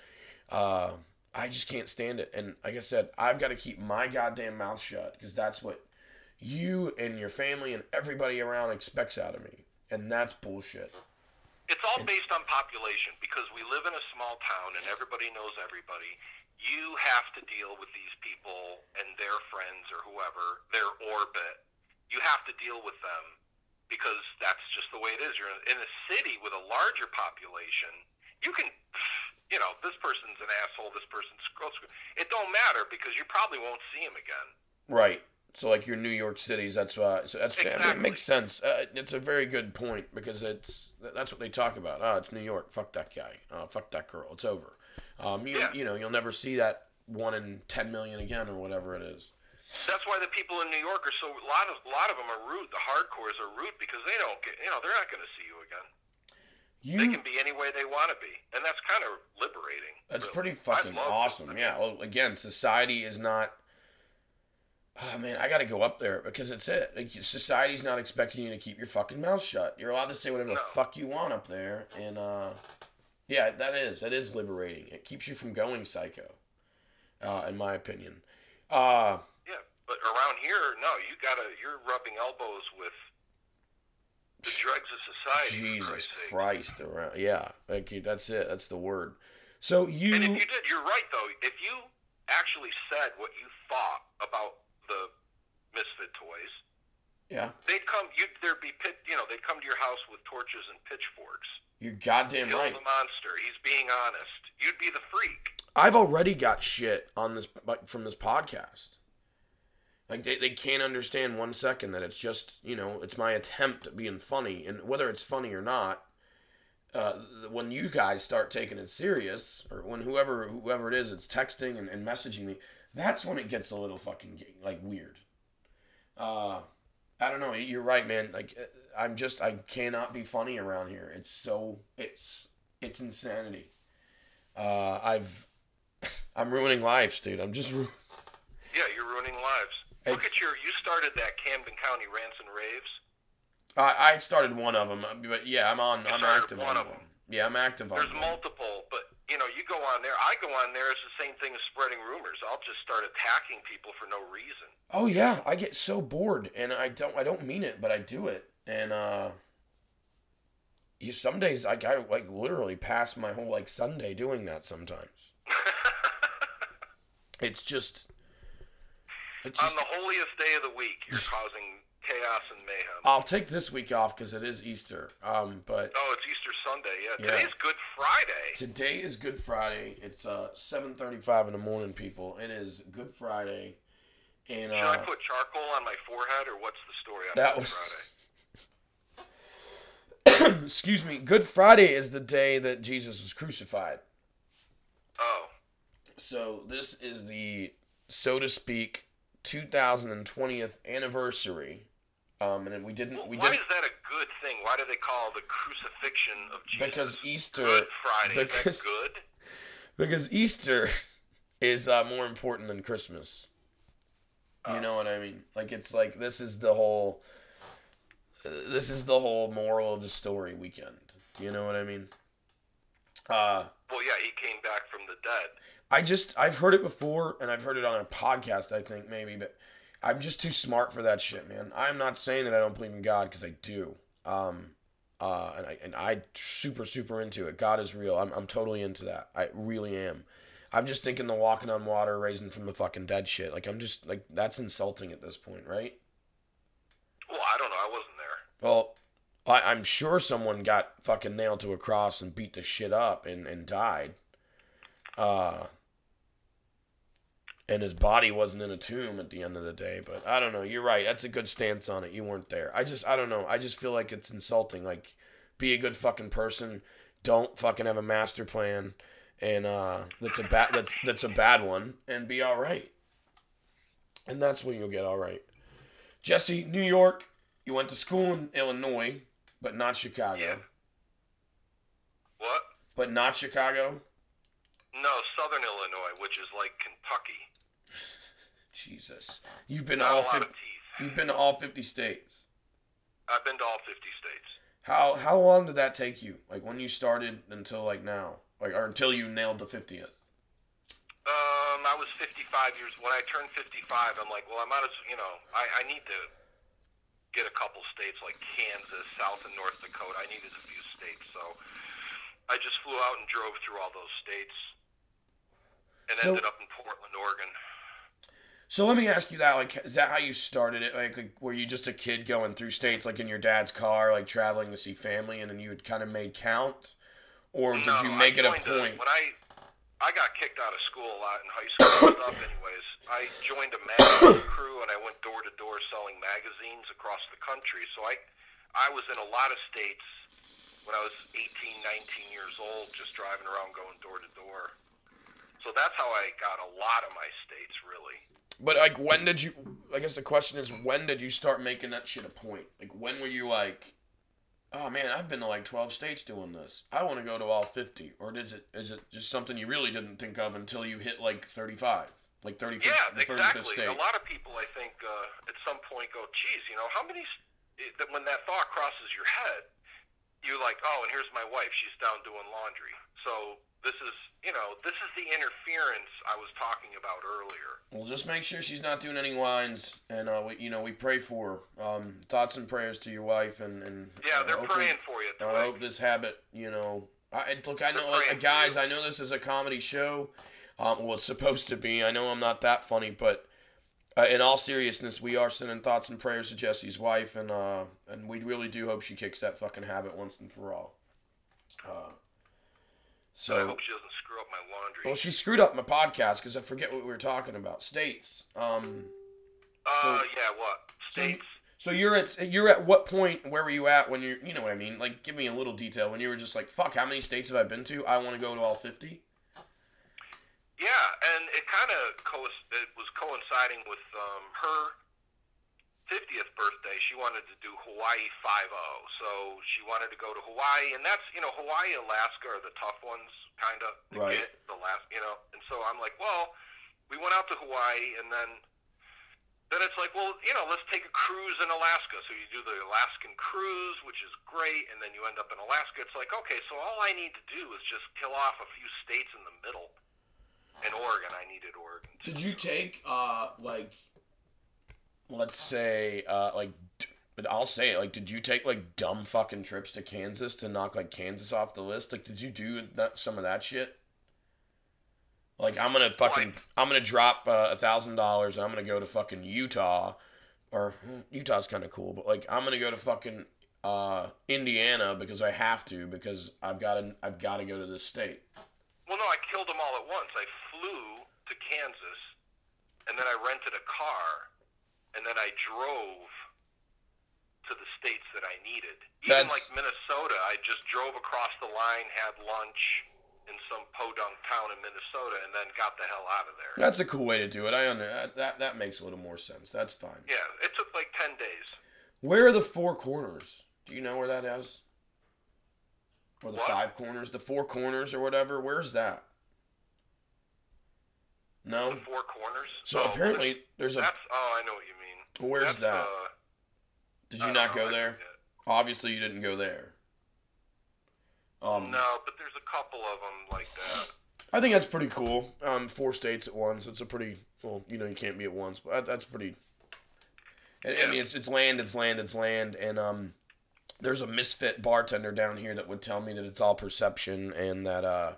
A: Uh, I just can't stand it. And like I said, I've got to keep my goddamn mouth shut because that's what you and your family and everybody around expects out of me, and that's bullshit.
B: It's all based on population because we live in a small town and everybody knows everybody. You have to deal with these people and their friends or whoever, their orbit. You have to deal with them because that's just the way it is. You're in a city with a larger population. You can, you know, this person's an asshole. This person's scroll. It don't matter because you probably won't see him again.
A: Right. So like your New York cities, that's why. So that's it
B: Exactly.
A: makes sense. Uh, it's a very good point because it's that's what they talk about. Oh, it's New York. Fuck that guy. Oh, fuck that girl. It's over. Um, you
B: Yeah.
A: you know you'll never see that one in ten million again or whatever it is.
B: That's why the people in New York are so a lot of a lot of them are rude. The hardcores are rude because they don't get you know they're not going to see you again. They can be any way they want to be, and that's kind of liberating.
A: That's
B: really.
A: pretty fucking awesome. Yeah. Well, again, society is not. Oh man, I got to go up there because it's it. Like, society's not expecting you to keep your fucking mouth shut. You're allowed to say whatever the fuck you want up there, and uh, yeah, that is that is liberating. It keeps you from going psycho, uh, in my opinion. Uh,
B: Yeah, but around here, no, you gotta you're rubbing elbows with the dregs of society.
A: Jesus
B: Christ's.
A: Christ, around yeah, like that's it. That's the word. So you,
B: And if you did, you're right though. If you actually said what you thought about the misfit toys,
A: yeah,
B: they'd come. You'd there'd be pit. You know, they'd come to your house with torches and pitchforks.
A: you're goddamn
B: Kill
A: right.
B: the monster. He's being honest. You'd be the freak.
A: I've already got shit on this from this podcast. Like they, they can't understand one second that it's just you know it's my attempt at being funny and whether it's funny or not. Uh, when you guys start taking it serious, or when whoever whoever it is it's texting and, and messaging me, that's when it gets a little fucking like weird. Uh, I don't know. You're right, man. Like uh, I'm just I cannot be funny around here. It's so it's it's insanity. Uh, I've I'm ruining lives, dude. I'm just ru-
B: Yeah, you're ruining lives. Look at your. You started that Camden County rants and raves.
A: I, I started one of them, but yeah, I'm on.
B: You
A: I'm active
B: one
A: on
B: of
A: one.
B: them.
A: Yeah, I'm active on
B: There's
A: one.
B: multiple, but you know, you go on there. I go on there. It's the same thing as spreading rumors. I'll just start attacking people for no reason.
A: Oh yeah, I get so bored, and I don't. I don't mean it, but I do it, and uh, you some days like I like literally pass my whole like Sunday doing that. Sometimes it's just. It's
B: on
A: just.
B: the holiest day of the week, you're causing chaos and mayhem.
A: I'll take this week off because it is Easter. Um, but
B: oh, it's Easter Sunday. Yeah,
A: Yeah.
B: today's Good Friday.
A: Today is Good Friday. It's uh 7:35 in the morning, people. It is Good Friday, and
B: Should I
A: uh,
B: put charcoal on my forehead, or what's the story on
A: that
B: Good
A: was.
B: Friday?
A: Excuse me. Good Friday is the day that Jesus was crucified.
B: Oh,
A: So this is the, so to speak, 2020th anniversary. Um, and we didn't, we
B: Why
A: didn't,
B: is that a good thing? Why do they call the crucifixion of Jesus
A: because Easter,
B: Good Friday?
A: because-
B: good?
A: because Easter is uh, more important than Christmas. You know what I mean? Like it's like this is the whole, uh, this is the whole moral of the story weekend. You know what I mean? Uh,
B: Well, yeah, he came back from the dead.
A: I just I've heard it before and I've heard it on a podcast I think maybe but I'm just too smart for that shit man. I'm not saying that I don't believe in God cuz I do. Um uh and I and I super super into it. God is real. I'm I'm totally into that. I really am. I'm just thinking the walking on water raising from the fucking dead shit. Like I'm just like that's insulting at this point, right?
B: Well, I don't know. I wasn't there.
A: Well, I, I'm sure someone got fucking nailed to a cross and beat the shit up and, and died. Uh, and his body wasn't in a tomb at the end of the day. But I don't know. You're right. That's a good stance on it. You weren't there. I just, I don't know. I just feel like it's insulting. Like, be a good fucking person. Don't fucking have a master plan, and uh, that's a bad that's that's a bad one, and be all right. And that's when you'll get all right. Jesse, New York. You went to school in Illinois, but not Chicago.
B: Yeah. What?
A: But not Chicago.
B: No, Southern Illinois, which is like Kentucky.
A: Jesus, you've been
B: Not
A: all 50, you've been to all fifty states.
B: I've been to all 50 states.
A: How how long did that take you? Like when you started until like now, like or until you nailed the fiftieth.
B: Um, I was 55 years. When I turned 55, I'm like, well, I might as you know, I, I need to get a couple states like Kansas, South and North Dakota. I needed a few states, so I just flew out and drove through all those states, and
A: So-
B: ended up in Portland, Oregon.
A: So let me ask you that. Like, is that how you started it? Like, like, were you just a kid going through states, like in your dad's car, like traveling to see family, and then you had kind of made count, or did
B: No,
A: you make
B: I
A: it a point?
B: when I I got kicked out of school a lot in high school and stuff. Anyways, I joined a magazine crew and I went door to door selling magazines across the country. So I I was in a lot of states when I was 18, 19 years old, just driving around going door to door. So that's how I got a lot of my states, really.
A: But like, when did you? I guess the question is, when did you start making that shit a point? Like, when were you like, oh man, I've been to like twelve states doing this. I want to go to all fifty. Or is it is it just something you really didn't think of until you hit like thirty five, like thirty fifth,
B: Yeah,
A: the thirty fifth
B: exactly.
A: state?
B: A lot of people, I think, uh, at some point go, "Geez, you know, how many?" That when that thought crosses your head, you're like, "Oh, and here's my wife. She's down doing laundry." So this is, you know, this is the interference I was talking about earlier.
A: Well, just make sure she's not doing any wines, and uh, we, you know, we pray for her. Um, thoughts and prayers to your wife, and and
B: Yeah,
A: uh,
B: they're praying for you.
A: I hope this habit, you know, I look. I know, like, guys. I know this is a comedy show. Um, well, it's supposed to be. I know I'm not that funny, but uh, in all seriousness, we are sending thoughts and prayers to Jesse's wife, and uh, and we really do hope she kicks that fucking habit once and for all. Uh,
B: I
A: so,
B: hope she doesn't screw up my laundry.
A: well, she screwed up my podcast because I forget what we were talking about. States. Um,
B: uh,
A: so-
B: yeah, what states?
A: So you're at you're at what point? Where were you at when you're? You know what I mean? Like, give me a little detail when you were just like, "Fuck, how many states have I been to? I want to go to all 50?
B: Yeah, and it kind of co- it was coinciding with um, her 50th birthday. She wanted to do Hawaii 5-0, so she wanted to go to Hawaii, and that's you know Hawaii, Alaska are the tough ones, kind of.
A: Right.
B: Get the last, you know, and so I'm like, well, we went out to Hawaii, and then then it's like, well, you know, let's take a cruise in Alaska. So you do the Alaskan cruise, which is great, and then you end up in Alaska. It's like, okay, so all I need to do is just kill off a few states in the middle. In Oregon, I needed Oregon. too.
A: Did you take uh like, let's say uh like, but I'll say it like, did you take like dumb fucking trips to Kansas to knock like Kansas off the list? Like, did you do that some of that shit? Like, I'm gonna fucking, I'm gonna drop uh, a thousand dollars. and I'm gonna go to fucking Utah, or Utah's kind of cool, but like, I'm gonna go to fucking uh Indiana because I have to because I've got to, I've got to go to this state.
B: Well, no, I killed them all at once. I flew to Kansas, and then I rented a car, and then I drove to the states that I needed. Even
A: That's-
B: like Minnesota, I just drove across the line, had lunch, in some podunk town in Minnesota and then got the hell out of there.
A: That's a cool way to do it. I under uh, that that makes a little more sense. That's fine.
B: Yeah, it took like 10 days.
A: Where are the four corners? Do you know where that is? Or the
B: What?
A: five corners, the four corners, or whatever. Where's that? No.
B: The four corners.
A: So
B: Oh,
A: apparently there's a.
B: That's, oh, I know what you mean.
A: Where's
B: That's,
A: that?
B: Uh,
A: Did you
B: know,
A: go there? Obviously, you didn't go there. Um,
B: No, but there's a couple of them like that.
A: I think that's pretty cool. Um, four states at once. It's a pretty well, you know, you can't be at once, but that's pretty. I, I mean, it's it's land, it's land, it's land, and um, there's a misfit bartender down here that would tell me that it's all perception and that uh,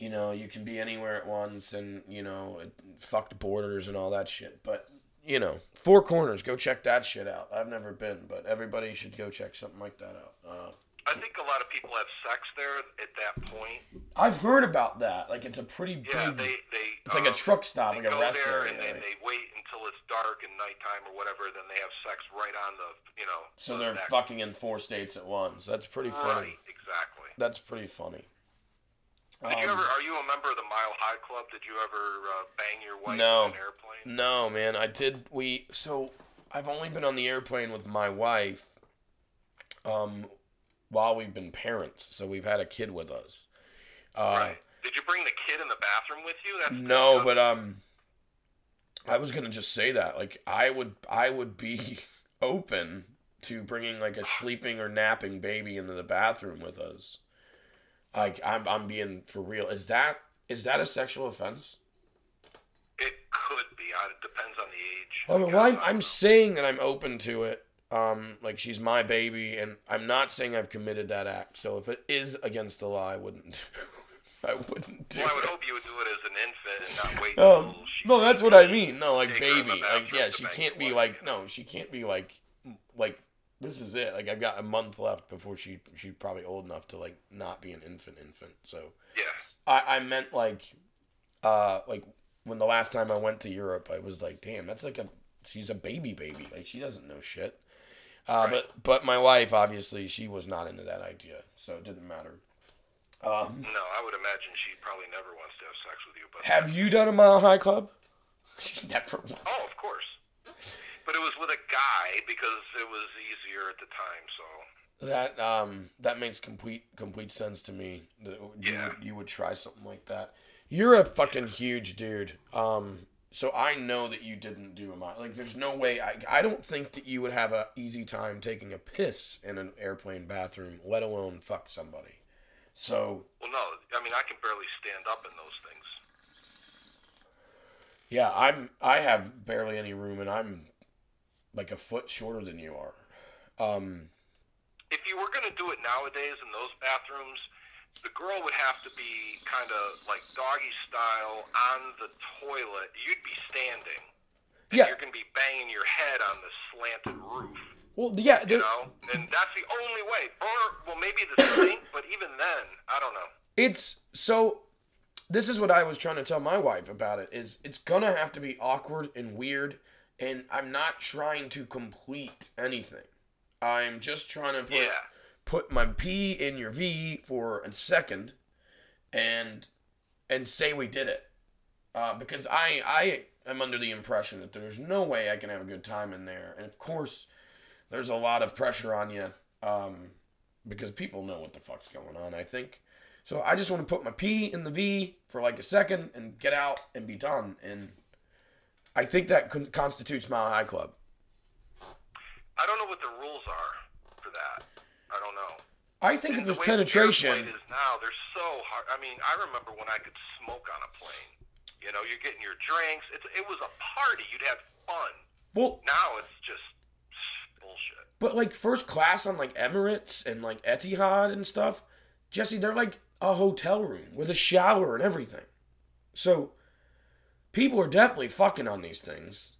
A: you know, you can be anywhere at once, and you know, it, fucked borders and all that shit. But you know, four corners. Go check that shit out. I've never been, but everybody should go check something like that out. Uh,
B: I think a lot of people have sex there at that point.
A: I've heard about that. Like it's a pretty
B: Yeah,
A: big.
B: they they.
A: it's like a
B: um,
A: truck stop, like a rest
B: there
A: area.
B: and then they wait until it's dark and nighttime or whatever. Then they have sex right on the you know.
A: So
B: the
A: they're
B: neck.
A: fucking in four states at once. That's pretty funny.
B: Right, exactly.
A: That's pretty funny.
B: Did you
A: Um,
B: ever? Are you a member of the Mile High Club? Did you ever uh, bang your wife
A: No.
B: in an airplane?
A: No, man. I did. We so I've only been on the airplane with my wife. Um, while we've been parents, so we've had a kid with us. Uh,
B: right. Did you bring the kid in the bathroom with you? That's
A: No, but um, I was gonna just say that. Like, I would, I would be open to bringing like a sleeping or napping baby into the bathroom with us. Like, I'm, I'm being for real. Is that, is that a sexual offense?
B: it could be. It depends on the age.
A: Oh,
B: Like,
A: well,
B: I-
A: I'm,
B: I
A: I'm saying that I'm open to it. Um, like she's my baby, and I'm not saying I've committed that act. So if it is against the law, I wouldn't. I wouldn't do
B: Well, I would
A: it.
B: hope you would do it as an infant and not wait
A: Um, no, that's what I mean. No, like
B: Take her in the
A: baby. Like yeah, she can't be like no, she can't be like like this is it. Like I've got a month left before she she's probably old enough to like not be an infant infant. So
B: Yeah.
A: I I meant like uh like when the last time I went to Europe, I was like, damn, that's like a she's a baby baby. Like she doesn't know shit. Uh,
B: Right.
A: but but my wife obviously she was not into that idea, so it didn't matter. Um,
B: No, I would imagine she probably never wants to have sex with you. But
A: have you done a mile high club? She never once.
B: oh, of course. But it was with a guy because it was easier at the time. So
A: That um that makes complete complete sense to me. That you
B: Yeah.
A: would, you would try something like that. You're a fucking huge dude. Um so I know that you didn't do a mile. Like there's no way I I don't think that you would have a easy time taking a piss in an airplane bathroom, let alone fuck somebody. So
B: well, no, I mean I can barely stand up in those things.
A: yeah, I'm I have barely any room and I'm like a foot shorter than you are. Um
B: If you were gonna do it nowadays in those bathrooms, the girl would have to be kind of like doggy style on the toilet. You'd be standing. And
A: Yeah.
B: You're gonna be banging your head on the slanted roof.
A: well yeah,
B: You know, and that's the only way. Or well, maybe the sink, but even then, I don't know.
A: It's so. This is what I was trying to tell my wife about it. Is it's gonna have to be awkward and weird, and I'm not trying to complete anything. I'm just trying to put
B: Yeah.
A: put my P in your V for a second, and and say we did it. Uh, because I I am under the impression that there's no way I can have a good time in there, and of course, there's a lot of pressure on you. Um, because people know what the fuck's going on. I think. So I just want to put my P in the V for like a second and get out and be done. And I think that con- constitutes Mile High Club.
B: I don't know what the rules are for that. I don't know.
A: I think
B: And
A: if
B: the
A: there's
B: the
A: penetration,
B: airplane is now, they're so hard. I mean, I remember when I could smoke on a plane. You know, you're getting your drinks. It's, it was a party. You'd have fun.
A: well,
B: Now it's just bullshit.
A: but like first class on like Emirates and like Etihad and stuff, Jesse, they're like a hotel room with a shower and everything. So people are definitely fucking on these things.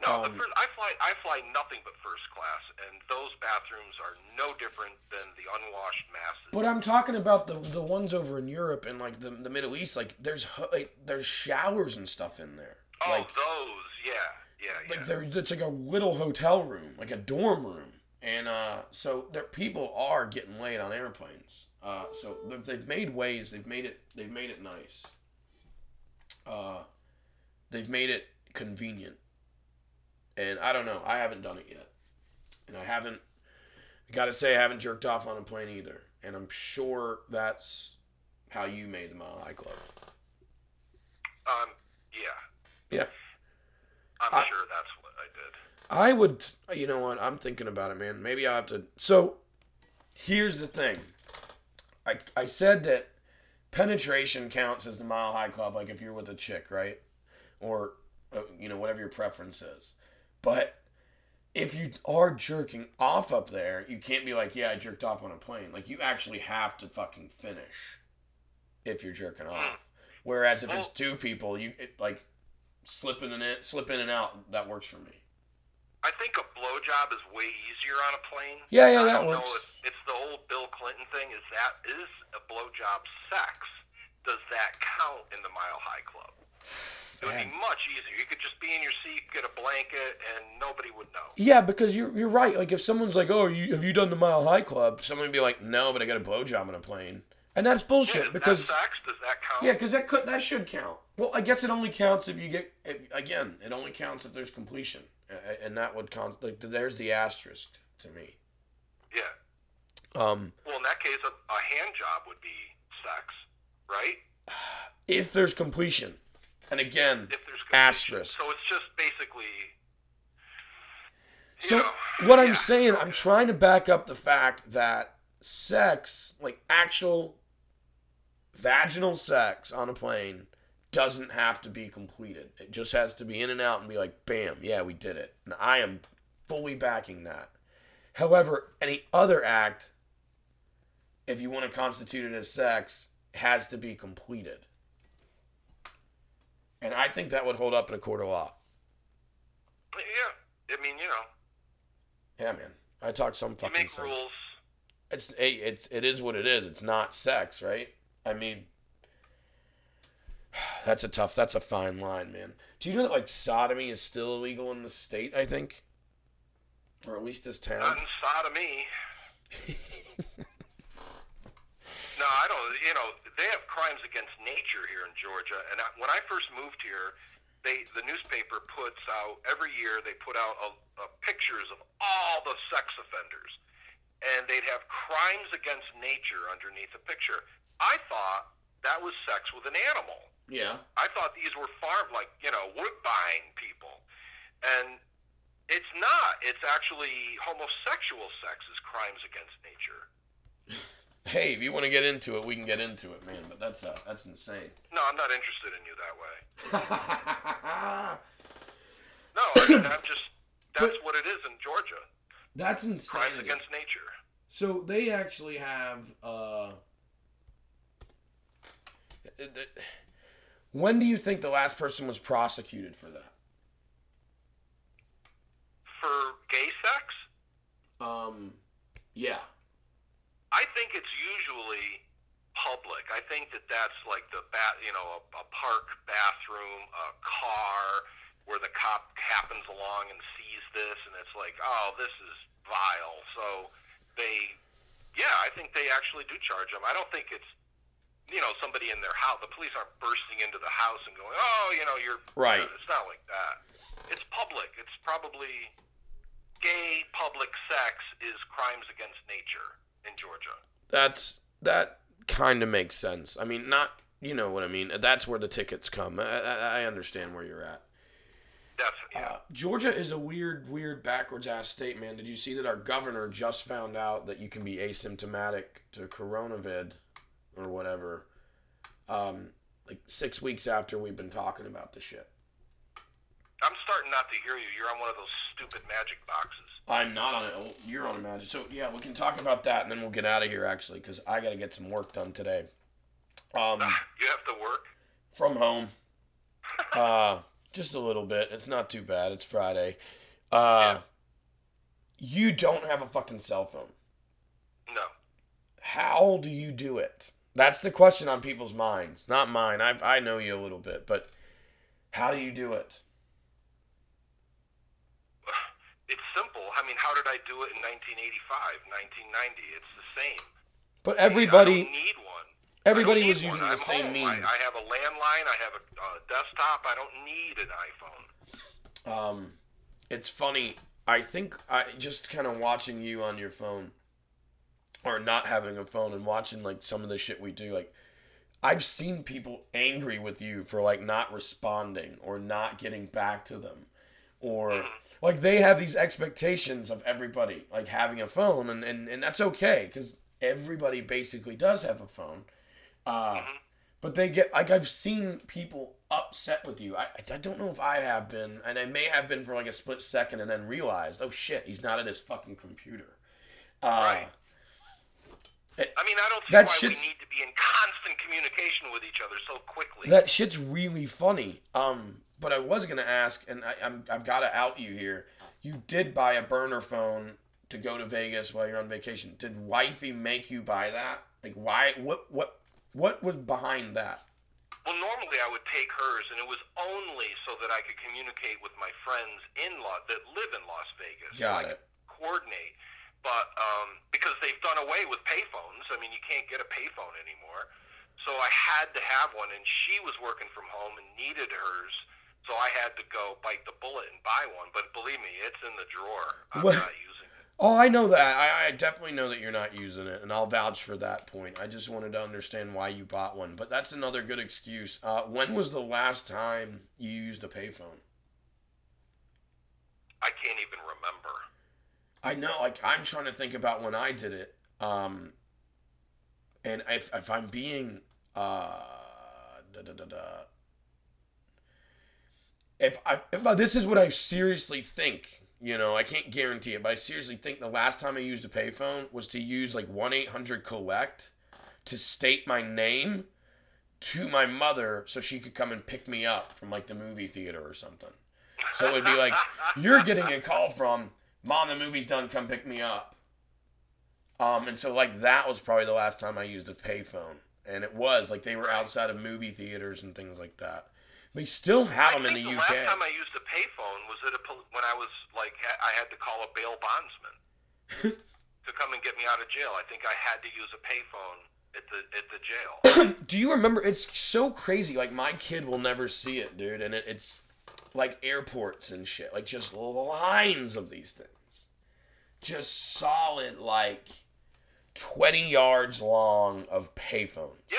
B: No,
A: Um,
B: first, I fly. I fly nothing but first class, and those bathrooms are no different than the unwashed masses.
A: But I'm talking about the the ones over in Europe and like the the Middle East. Like there's like, there's showers and stuff in there.
B: oh,
A: like
B: those, yeah, yeah, yeah.
A: like there it's like a little hotel room, like a dorm room, and uh, so there people are getting laid on airplanes. Uh, so they've- they've made ways. They've made it. They've made it nice. Uh, they've made it convenient. And I don't know. I haven't done it yet, and I haven't. I gotta say, I haven't jerked off on a plane either. And I'm sure that's how you made the Mile High Club.
B: Um, yeah,
A: Yeah.
B: I'm
A: I-
B: sure that's what I did.
A: I would, you know what? I'm thinking about it, man. Maybe I have to. So, here's the thing. I I said that penetration counts as the mile high club, like if you're with a chick, right? Or, uh, you know, whatever your preference is. But if you are jerking off up there, you can't be like, yeah, I jerked off on a plane. Like, you actually have to fucking finish if you're jerking off. Whereas if it's two people, you it, like slip in and in, slip in and out. That works for me.
B: I think a blowjob is way easier on a plane.
A: Yeah, yeah,
B: I
A: that
B: don't
A: works.
B: know if it's the old Bill Clinton thing. Is that is a blowjob sex? Does that count in the Mile High Club? It would be much easier. You could just be in your seat, get a blanket, and nobody would know.
A: Yeah, because you're you're right. Like if someone's like, "Oh, you, have you done the Mile High Club?" Someone would be like, "No, but I got a blowjob on a plane," and that's bullshit.
B: is
A: because
B: that sex? Does that count?
A: yeah, because that could that should count. Well, I guess it only counts if you get if, again. It only counts if there's completion, and that would count. Like there's the asterisk to me.
B: Yeah.
A: Um,
B: Well, in that case, a, a hand job would be sex, right?
A: if there's completion, and again,
B: If there's completion.
A: asterisk.
B: So it's just basically.
A: So
B: know,
A: what I'm
B: yeah,
A: saying, I'm trying to back up the fact that sex, like actual vaginal sex on a plane, doesn't have to be completed. It just has to be in and out and be like, bam, yeah, we did it. And I am fully backing that. However, any other act, if you want to constitute it as sex, has to be completed. And I think that would hold up in a court of law.
B: Yeah, I mean, you know,
A: Yeah, man. I talk some
B: you
A: fucking
B: make
A: sense.
B: rules.
A: It's hey, it's it is what it is. It's not sex, right? I mean, that's a tough. That's a fine line, man. Do you know that like sodomy is still illegal in the state? I think, or at least this
B: Not
A: town.
B: in sodomy. no, I don't. You know, they have crimes against nature here in Georgia. And I, when I first moved here, they the newspaper puts out every year. They put out a, a pictures of all the sex offenders, and they'd have crimes against nature underneath the picture. I thought that was sex with an animal.
A: Yeah.
B: I thought these were farm like you know Woodbine people, and it's not. It's actually homosexual sex is crimes against nature.
A: Hey, if you want to get into it, we can get into it, man. But that's uh, that's insane.
B: No, I'm not interested in you that way. No, I mean, I'm just. That's
A: But-
B: what it is in Georgia.
A: that's insane.
B: Crimes against nature.
A: So they actually have. uh When do you think the last person was prosecuted for that?
B: For gay sex,
A: Um, yeah.
B: I think it's usually public. I think that that's like the bat, you know, a, a park bathroom, a car, where the cop happens along and sees this, and it's like, oh, this is vile. So they, yeah, I think they actually do charge them. I don't think it's, you know, somebody in their house. The police aren't bursting into the house and going, oh, you know, you're
A: Right.
B: It's not like that. It's public. It's probably gay public sex is crimes against nature in Georgia.
A: That's that kind of makes sense. I mean, not you know what I mean. That's where the tickets come. I, I, I understand where you're at.
B: That's yeah.
A: Uh, Georgia is a weird, weird backwards ass state, man. Did you see that our governor just found out that you can be asymptomatic to coronavid or whatever? Um, like six weeks after we've been talking about the shit.
B: I'm starting not to hear you. You're on one of those stupid magic boxes.
A: I'm not on it. Oh, you're on Imagine. So yeah, we can talk about that, and then we'll get out of here actually, because I got to get some work done today. Um,
B: You have to work.
A: from home. Uh, just a little bit. It's not too bad. It's Friday. Uh, you don't have a fucking cell phone.
B: No.
A: How do you do it? That's the question on people's minds, not mine. I I know you a little bit, but how do you do it?
B: it's simple. I mean, how did I do it in 1985, 1990? It's the same.
A: But
B: I
A: everybody,
B: don't need one.
A: everybody
B: I
A: was using
B: one.
A: the
B: I'm
A: same
B: home.
A: means.
B: I, I have a landline. I have a uh, desktop. I don't need an iPhone.
A: Um, it's funny. I think I just kind of watching you on your phone, or not having a phone, and watching like some of the shit we do. Like, I've seen people angry with you for like not responding or not getting back to them, or like they have these expectations of everybody like having a phone, and and, and that's okay because everybody basically does have a phone. Uh, but they get like I've seen people upset with you. I I don't know if I have been, and I may have been for like a split second, and then realized, oh shit, he's not at his fucking computer. Uh,
B: Right. I mean, I don't see
A: That
B: why we need to be in constant communication with each other so quickly.
A: That shit's really funny. Um, but I was gonna ask, and I, I'm I've got to out you here. You did buy a burner phone to go to Vegas while you're on vacation. Did wifey make you buy that? Like, why? What? What? What was behind that?
B: Well, normally I would take hers, and it was only so that I could communicate with my friends in La- that live in Las Vegas.
A: Got
B: like,
A: it.
B: Coordinate, but um, because they've done away with payphones. I mean, you can't get a payphone anymore. So I had to have one, and she was working from home and needed hers. So I had to go bite the bullet and buy one. But believe me, it's in the drawer. I'm
A: What?
B: not using it.
A: Oh, I know that. I, I definitely know that you're not using it, and I'll vouch for that point. I just wanted to understand why you bought one, but that's another good excuse. Uh, when was the last time you used a payphone?
B: I can't even remember.
A: I know, like I'm trying to think about when I did it. Um, and if if I'm being uh, da, da, da, if I if I, this is what I seriously think, you know, I can't guarantee it, but I seriously think the last time I used a payphone was to use like one eight hundred collect to state my name to my mother so she could come and pick me up from like the movie theater or something. So it would be like, you're getting a call from mom, the movie's done, come pick me up. Um, and so like that was probably the last time I used a payphone, and it was like they were outside of movie theaters and things like that. They still have
B: I
A: them in the
B: the
A: UK.
B: last time I used a payphone was at a when I was like I had to call a bail bondsman to come and get me out of jail. I think I had to use a payphone at the at the jail.
A: Do you remember? It's so crazy. Like my kid will never see it, dude, and it, it's like airports and shit. Like just lines of these things, just solid like twenty yards long of payphones.
B: yeah.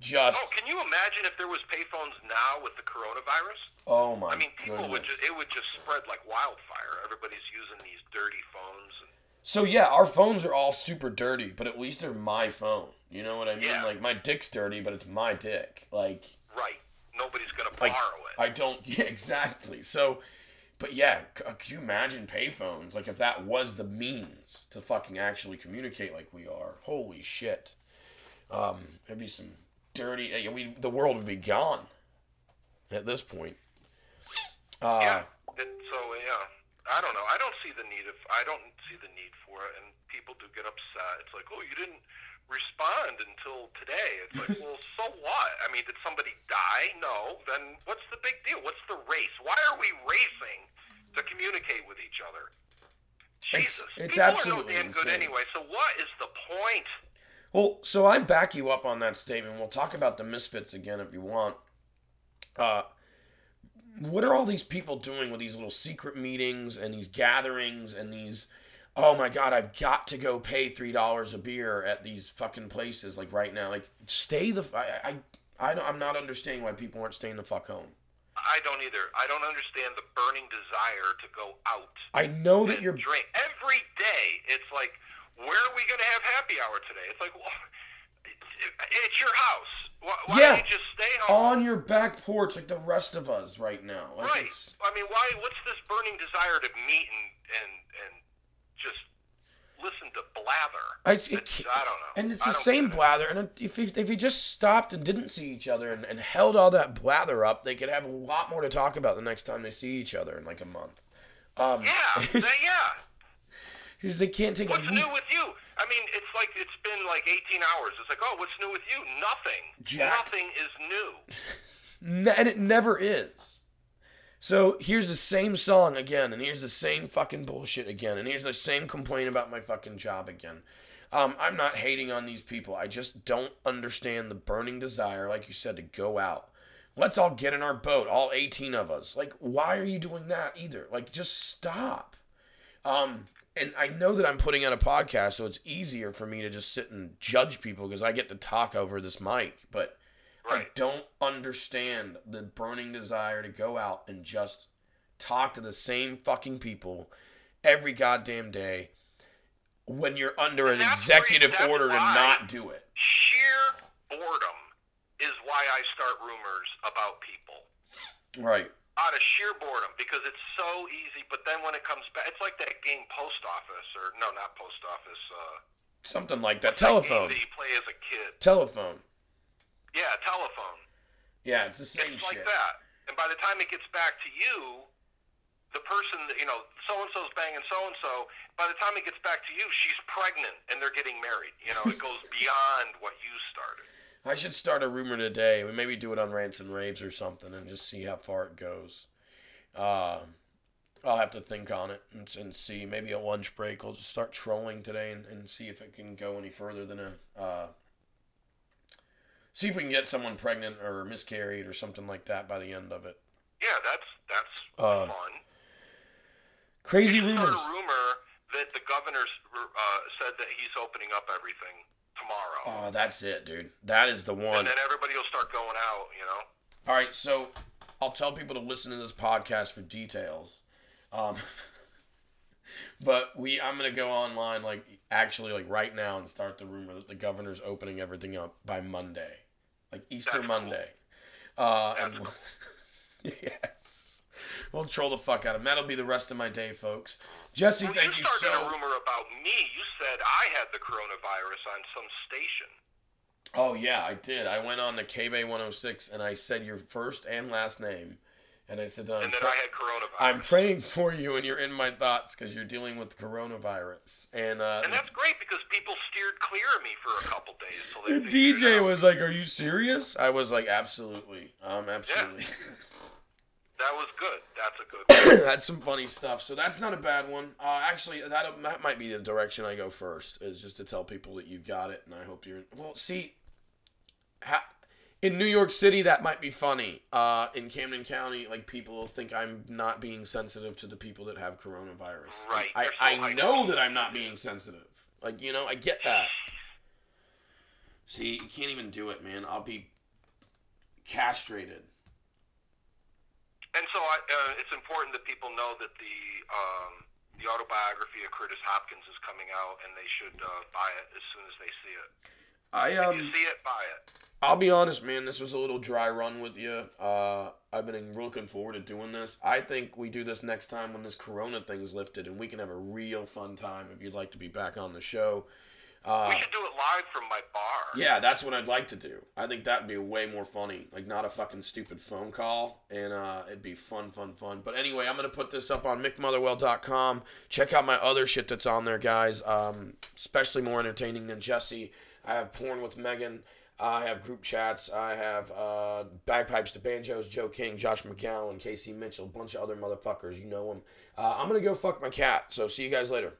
A: Just
B: Oh, can you imagine if there was payphones now with the coronavirus?
A: oh my
B: I mean, people
A: goodness.
B: would just it would just spread like wildfire. Everybody's using these dirty phones. And,
A: So yeah, our phones are all super dirty, but at least they're my phone. You know what I mean?
B: Yeah.
A: Like my dick's dirty, but it's my dick. Like
B: right. Nobody's gonna
A: like
B: borrow it.
A: I don't yeah, exactly. So but yeah, uh, could you imagine payphones? Like if that was the means to fucking actually communicate like we are. Holy shit. Um there'd be some dirty uh, we the world would be gone at this point. Uh
B: yeah. It, so yeah, I don't know. I don't see the need of. I don't see the need for it, and people do get upset. It's like, oh, you didn't respond until today. It's like, well, so what? I mean, did somebody die? No. Then what's the big deal? What's the race? Why are we racing to communicate with each other?
A: It's-
B: Jesus,
A: it's
B: people
A: absolutely
B: are no damn good
A: insane.
B: anyway. So what is the point?
A: Well, so I back you up on that statement. We'll talk about the misfits again if you want. Uh, what are all these people doing with these little secret meetings and these gatherings and these? Oh my God, I've got to go pay three dollars a beer at these fucking places like right now. Like, stay the. i i don't, I'm not understanding why people aren't staying the fuck home.
B: I don't either. I don't understand the burning desire to go out.
A: I know that you're.
B: drink every day. It's like, where are we going to have happy hour today? It's like, well, it's, it's your house. Why, why
A: Yeah.
B: don't you just stay home?
A: on your back porch like the rest of us right now. Like
B: right.
A: it's,
B: I mean, why? What's this burning desire to meet and and and just listen to blather?
A: I, it,
B: It's- I don't know.
A: And it's
B: I
A: the same blather. And if if you just stopped and didn't see each other and, and held all that blather up, they could have a lot more to talk about the next time they see each other in like a month. Um,
B: Yeah, they- yeah.
A: Because they can't take
B: What's
A: a
B: new with you? I mean, it's like it's been like 18 hours. It's like, oh, what's new with you? Nothing.
A: Jack.
B: Nothing is new.
A: And it never is. So here's the same song again, and here's the same fucking bullshit again, and here's the same complaint about my fucking job again. Um, I'm not hating on these people. I just don't understand the burning desire, like you said, to go out. Let's all get in our boat, all 18 of us. Like, why are you doing that either? Like, just stop. Um, and I know that I'm putting out a podcast, so it's easier for me to just sit and judge people because I get to talk over this mic. But I don't understand the burning desire to go out and just talk to the same fucking people every goddamn day when you're under an executive
B: great.
A: Order to not do it.
B: Sheer boredom is why I start rumors about people.
A: Right.
B: Out of sheer boredom, because it's so easy. But then when it comes back, it's like that game Post Office, or no, not Post Office. Uh,
A: Something like that. Telephone.
B: that you play as a kid.
A: Telephone.
B: Yeah, telephone.
A: Yeah, it's the same
B: It's
A: shit.
B: like that. And by the time it gets back to you, the person, that- you know, so and so's banging so and so. By the time it gets back to you, she's pregnant and they're getting married. You know, it goes beyond what you started.
A: I should start a rumor today. We maybe do it on rants and raves or something, and just see how far it goes. Uh, I'll have to think on it and, and see. Maybe a lunch break, we'll just start trolling today and, and see if it can go any further than a. Uh, see if we can get someone pregnant or miscarried or something like that by the end of it.
B: Yeah, that's that's
A: Uh,
B: fun.
A: Crazy rumors.
B: a rumor that the governor uh, said that he's opening up everything tomorrow,
A: Oh, that's it, dude. That is the one.
B: and then everybody will start going out. You know.
A: All right, so I'll tell people to listen to this podcast for details. Um, but we, I'm gonna go online like actually like right now and start the rumor that the governor's opening everything up by Monday, like Easter
B: That's cool.
A: Monday. Uh, and yes, we'll troll the fuck out of him. That'll be the rest of my day, folks. Jesse,
B: Well,
A: thank
B: you
A: you
B: started
A: so.
B: a rumor about me. You said I had the coronavirus on some station.
A: Oh yeah, I did. I went on to KBay 106 and I said your first and last name, and I said that I'm
B: and
A: pre-
B: I had coronavirus.
A: I'm praying for you, and you're in my thoughts because you're dealing with coronavirus. And uh,
B: and that's great because people steered clear of me for a couple days. So
A: the
B: they figured it
A: DJ was like, "Are you serious?" I was like, "Absolutely, um, absolutely."
B: That was good. That's a good one.
A: that's some funny stuff. So that's not a bad one. Uh, actually, that that might be the direction I go first, is just to tell people that you got it, and I hope you're. Well, see, ha- in New York City, that might be funny. Uh, in Camden County, like people think I'm not being sensitive to the people that have coronavirus.
B: Right,
A: I,
B: so
A: I know that I'm not being sensitive. Like you know, I get that. See, you can't even do it, man. I'll be castrated.
B: And so I, uh, it's important that people know that the um, the autobiography of Curtis Hopkins is coming out, and they should uh, buy it as soon as they see it.
A: I
B: If
A: um.
B: you see it, buy it.
A: I'll be honest, man. This was a little dry run with you. Uh, I've been looking forward to doing this. I think we do this next time when this Corona thing's lifted, and we can have a real fun time. If you'd like to be back on the show, uh,
B: we should do it live from my bar.
A: yeah, that's what I'd like to do. I think that'd be way more funny. Like not a fucking stupid phone call, and uh, it'd be fun, fun, fun. But anyway, I'm gonna put this up on mickmotherwell.com. Check out my other shit that's on there, guys. Um, especially more entertaining than Jesse. I have porn with Megan. I have group chats. I have uh, bagpipes to banjos. Joe King, Josh McGowan, Casey Mitchell, a bunch of other motherfuckers. You know them. Uh, I'm gonna go fuck my cat. So see you guys later.